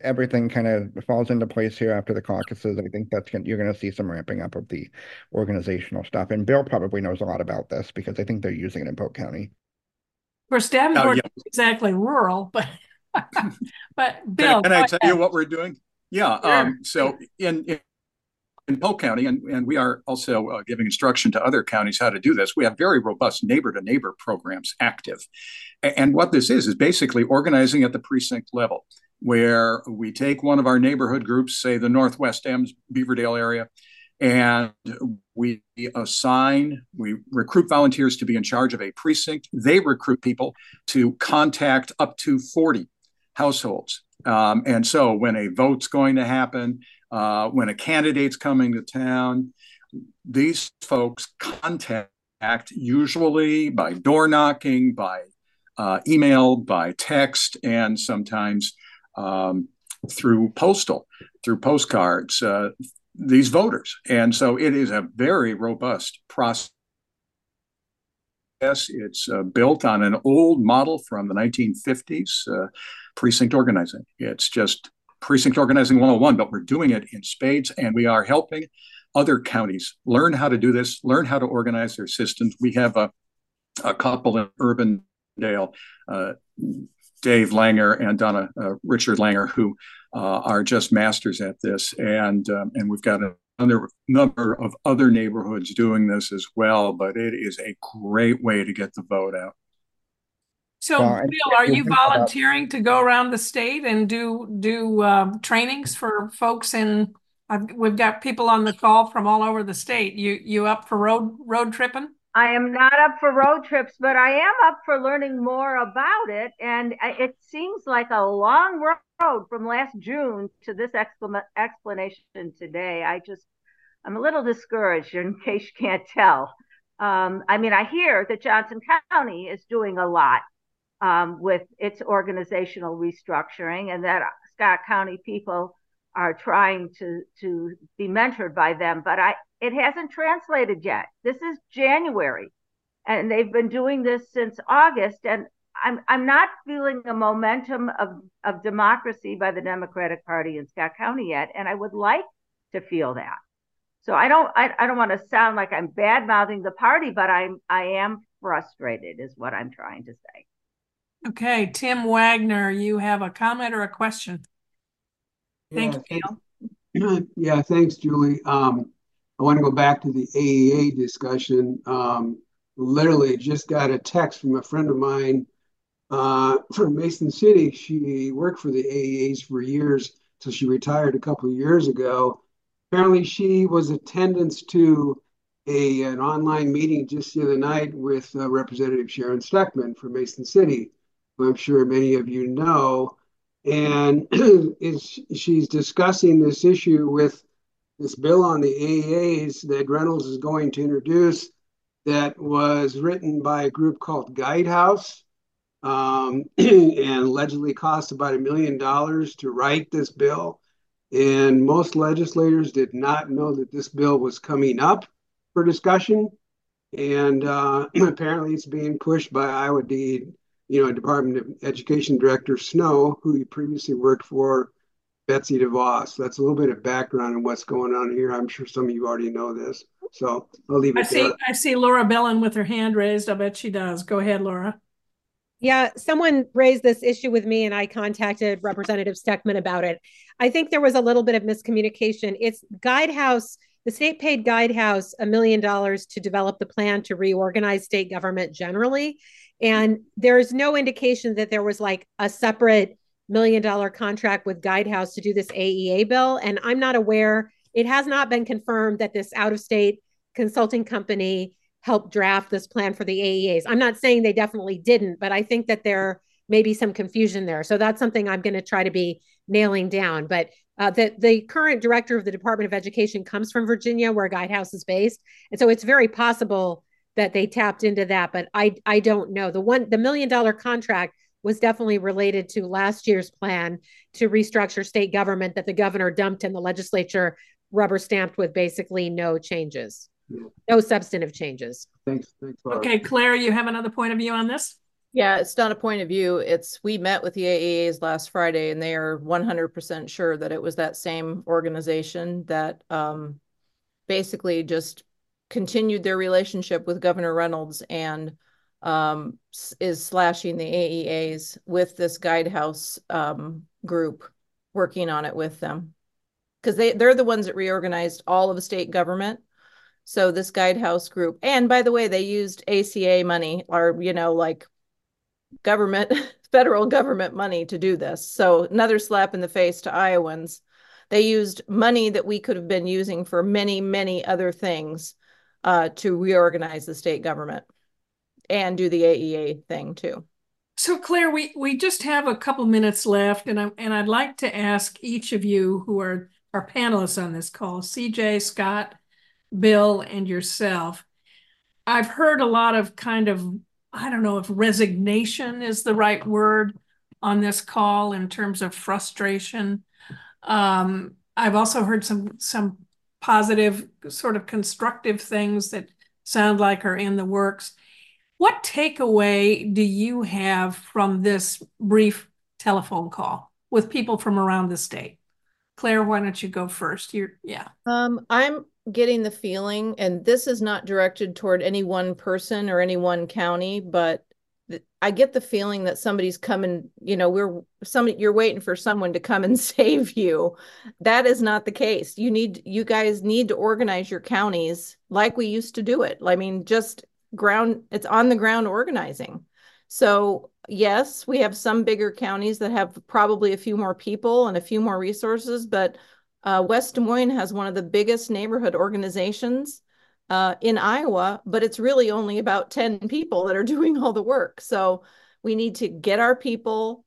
D: everything kind of falls into place here after the caucuses. I think that's gonna, you're going to see some ramping up of the organizational stuff. And Bill probably knows a lot about this because I think they're using it in Polk County.
A: Of course, Davenport oh, yeah. exactly rural, but [LAUGHS] but Bill,
C: can, can I tell ahead. you what we're doing? Yeah. Sure. Um, so in, in in Polk County, and, and we are also uh, giving instruction to other counties how to do this. We have very robust neighbor to neighbor programs active. And what this is, is basically organizing at the precinct level, where we take one of our neighborhood groups, say the Northwest Ems, Beaverdale area, and we assign, we recruit volunteers to be in charge of a precinct. They recruit people to contact up to 40 households. Um, and so when a vote's going to happen, uh, when a candidate's coming to town, these folks contact usually by door knocking, by uh, email, by text, and sometimes um, through postal, through postcards, uh, these voters. And so it is a very robust process. It's uh, built on an old model from the 1950s, uh, precinct organizing. It's just precinct organizing 101, but we're doing it in spades and we are helping other counties learn how to do this, learn how to organize their systems. We have a, a couple in Urbandale, uh, Dave Langer and Donna uh, Richard Langer, who uh, are just masters at this. And, um, and we've got another number of other neighborhoods doing this as well, but it is a great way to get the vote out.
A: So, well, Bill, are you volunteering to go around the state and do do um, trainings for folks in? we've got people on the call from all over the state. You you up for road road tripping?
L: I am not up for road trips, but I am up for learning more about it. And it seems like a long road from last June to this explanation today. I just, I'm a little discouraged in case you can't tell. Um, I mean, I hear that Johnson County is doing a lot um, with its organizational restructuring, and that Scott County people are trying to to be mentored by them. But I it hasn't translated yet. This is January, and they've been doing this since August, and I'm I'm not feeling the momentum of of democracy by the Democratic Party in Scott County yet, and I would like to feel that. So I don't I, I don't want to sound like I'm bad mouthing the party, but I'm I am frustrated is what I'm trying to say.
A: Okay, Tim Wagner, you have a comment or a question? Thank yeah,
M: you. [CLEARS THROAT] Yeah, thanks, Julie. Um, I want to go back to the AEA discussion. Um, literally just got a text from a friend of mine uh, [CLEARS THROAT] from Mason City. She worked for the AEAs for years, so she retired a couple of years ago. Apparently, she was attendance to a an online meeting just the other night with uh, Representative Sharon Steckman from Mason City, I'm sure many of you know, and [CLEARS THROAT] she's discussing this issue with this bill on the AEAs that Reynolds is going to introduce that was written by a group called Guidehouse um, [CLEARS THROAT] and allegedly cost about a million dollars to write this bill. And most legislators did not know that this bill was coming up for discussion. And uh, [CLEARS THROAT] apparently it's being pushed by Iowa D, you know, Department of Education Director Snow, who he previously worked for Betsy DeVos. That's a little bit of background on what's going on here. I'm sure some of you already know this. So I'll leave it
A: I see,
M: there.
A: I see Laura Belin with her hand raised. I bet she does. Go ahead, Laura.
I: Yeah, someone raised this issue with me and I contacted Representative Steckman about it. I think there was a little bit of miscommunication. It's Guidehouse, the state paid Guidehouse a million dollars to develop the plan to reorganize state government generally. And there's no indication that there was like a separate million dollar contract with Guidehouse to do this AEA bill. And I'm not aware, it has not been confirmed that this out of state consulting company helped draft this plan for the AEAs. I'm not saying they definitely didn't, but I think that there may be some confusion there. So that's something I'm going to try to be nailing down. But uh, the, the current director of the Department of Education comes from Virginia, where Guidehouse is based. And so it's very possible that they tapped into that, but I, I don't know. The one, the million dollar contract was definitely related to last year's plan to restructure state government that the governor dumped and the legislature rubber stamped with basically no changes, no substantive changes.
M: Thanks. Thanks. Laura.
A: Okay, Claire, you have another point of view on this?
B: Yeah, it's not a point of view. It's we met with the AEAs last Friday and they are 100% sure that it was that same organization that um, basically just continued their relationship with Governor Reynolds and um, is slashing the AEAs with this Guidehouse um, group working on it with them because they they're the ones that reorganized all of the state government. So this Guidehouse group, and by the way, they used ACA money or you know like government [LAUGHS] federal government money to do this. So another slap in the face to Iowans. They used money that we could have been using for many many other things uh, to reorganize the state government and do the AEA thing too.
A: So Claire, we, we just have a couple minutes left and I and I'd like to ask each of you who are our panelists on this call, CJ, Scott, Bill, and yourself. I've heard a lot of kind of, I don't know if resignation is the right word on this call in terms of frustration. Um, I've also heard some some positive, sort of constructive things that sound like are in the works. What takeaway do you have from this brief telephone call with people from around the state? Claire, why don't you go first? You're yeah.
B: Um, I'm getting the feeling, and this is not directed toward any one person or any one county, but I get the feeling that somebody's coming, you know, we're somebody you're waiting for someone to come and [LAUGHS] save you. That is not the case. You need you guys need to organize your counties like we used to do it. I mean, just ground it's on the ground organizing. So yes, we have some bigger counties that have probably a few more people and a few more resources, but uh, West Des Moines has one of the biggest neighborhood organizations uh, in Iowa, but it's really only about 10 people that are [LAUGHS] doing all the work. So we need to get our people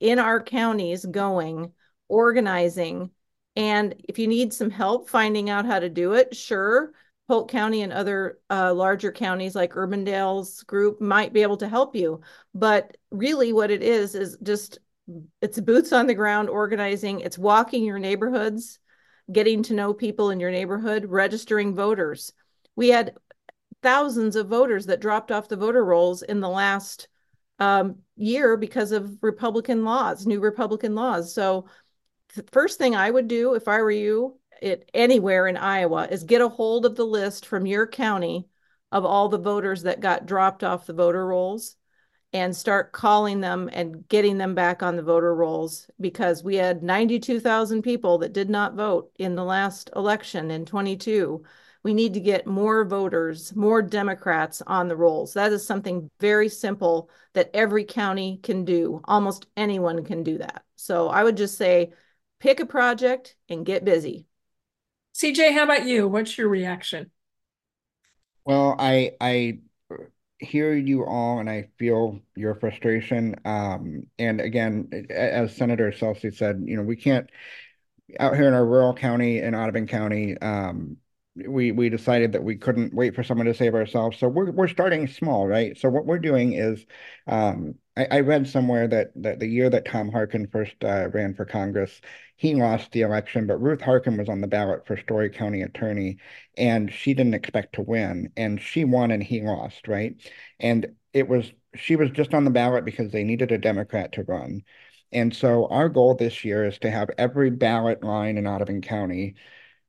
B: in our counties going, organizing. And if you need some help finding out how to do it, sure. Polk County and other uh, larger counties like Urbandale's group might be able to help you. But really, what it is is just it's boots on the ground organizing, it's walking your neighborhoods, getting to know people in your neighborhood, registering voters. We had thousands of voters that dropped off the voter rolls in the last um, year because of Republican laws, new Republican laws. So, the first thing I would do if I were you it anywhere in Iowa is get a hold of the list from your county of all the voters that got dropped off the voter rolls and start calling them and getting them back on the voter rolls because we had 92,000 people that did not vote in the last election in 22. We need to get more voters, more Democrats on the rolls. That is something very simple that every county can do. Almost anyone can do that. So I would just say pick a project and get busy.
A: CJ, how about you? What's your reaction?
D: Well, I I hear you all and I feel your frustration. Um, and again, as Senator Celsi said, you know, we can't out here in our rural county in Audubon County, um, we we decided that we couldn't wait for someone to save ourselves. So we're we're starting small, right? So what we're doing is, um, I, I read somewhere that that the year that Tom Harkin first uh, ran for Congress, he lost the election, but Ruth Harkin was on the ballot for Story County Attorney, and she didn't expect to win, and she won and he lost, right? And it was she was just on the ballot because they needed a Democrat to run. And so our goal this year is to have every ballot line in Audubon County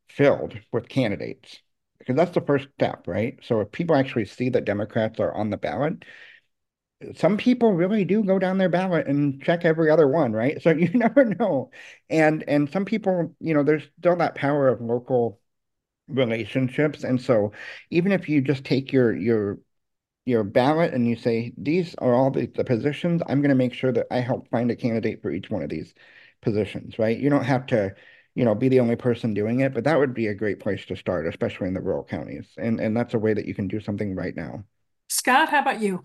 D: filled with candidates because that's the first step, right? So if people actually see that Democrats are on the ballot, some people really do go down their ballot and check every other one, right? [LAUGHS] So you never know. And and some people, you know, there's still that power of local relationships. And so even if you just take your your your ballot and you say, these are all the, the positions, I'm going to make sure that I help find a candidate for each one of these positions, right? You don't have to, you know, be the only person doing it, but that would be a great place to start, especially in the rural counties. And and that's a way that you can do something right now.
A: Scott, how about you?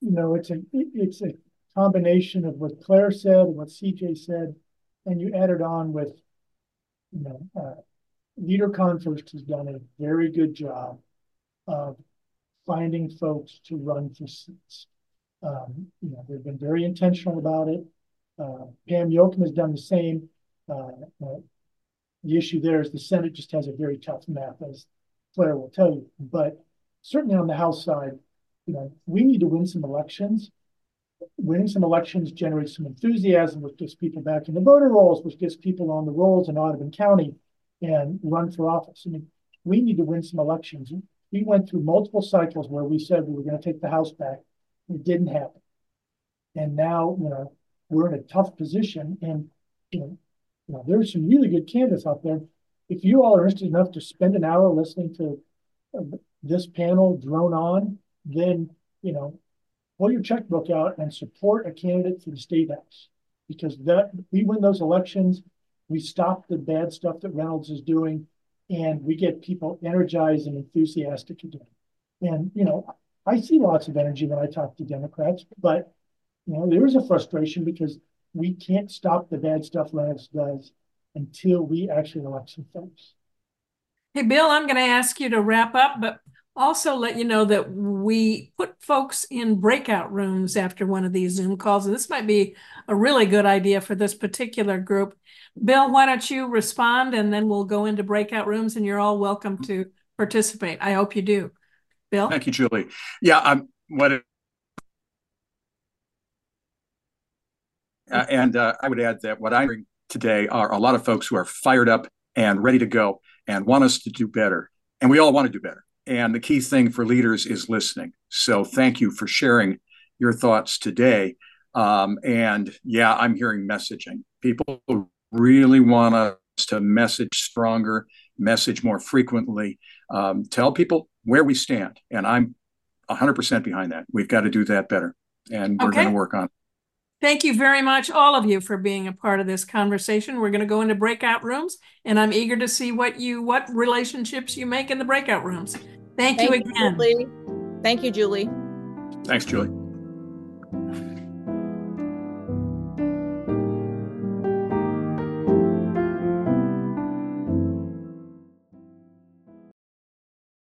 E: You know, it's a it's a combination of what Claire said what CJ said, and you added on with, you know, uh, Leader Konfrst has done a very good job of finding folks to run for seats. Um, you know, they've been very intentional about it. Uh, Pam Jochum has done the same. Uh, the issue there is the Senate just has a very tough map, as Claire will tell you. But certainly on the House side, you know, we need to win some elections. Winning some elections generates some enthusiasm, which gets people back in the voter rolls, which gets people on the rolls in Audubon County and run for office. I mean, we need to win some elections we went through multiple cycles where we said we were going to take the House back. It didn't happen. And now, you know, we're in a tough position. And, you know, you know, there's some really good candidates out there. If you all are interested enough to spend an hour listening to uh, this panel drone on, then, you know, pull your checkbook out and support a candidate for the state house. Because that we win those elections, we stop the bad stuff that Reynolds is doing, and we get people energized and enthusiastic again. And, you know, I see lots of energy when I talk to Democrats, but, you know, there is a frustration because we can't stop the bad stuff Reynolds does until we actually elect some folks.
A: Hey, Bill, I'm going to ask you to wrap up, but also let you know that we put folks in breakout rooms after one of these Zoom calls. And this might be a really good idea for this particular group. Bill, why don't you respond and then we'll go into breakout rooms and you're all welcome to participate. I hope you do. Bill?
C: Thank you, Julie. Yeah, um, what uh, and uh, I would add that what I'm hearing today are a lot of folks who are fired up and ready to go and want us to do better. And we all want to do better. And the key thing for leaders is listening. So thank you for sharing your thoughts today. Um, and yeah, I'm hearing messaging. People really want us to message stronger, message more frequently, um, tell people where we stand. And I'm 100% behind that. We've got to do that better. And we're okay. going to work on it.
A: Thank you very much, all of you, for being a part of this conversation. We're going to go into breakout rooms, and I'm eager to see what you what relationships you make in the breakout rooms. Thank, Thank you again.
B: Julie. Thank you, Julie.
C: Thanks, Julie.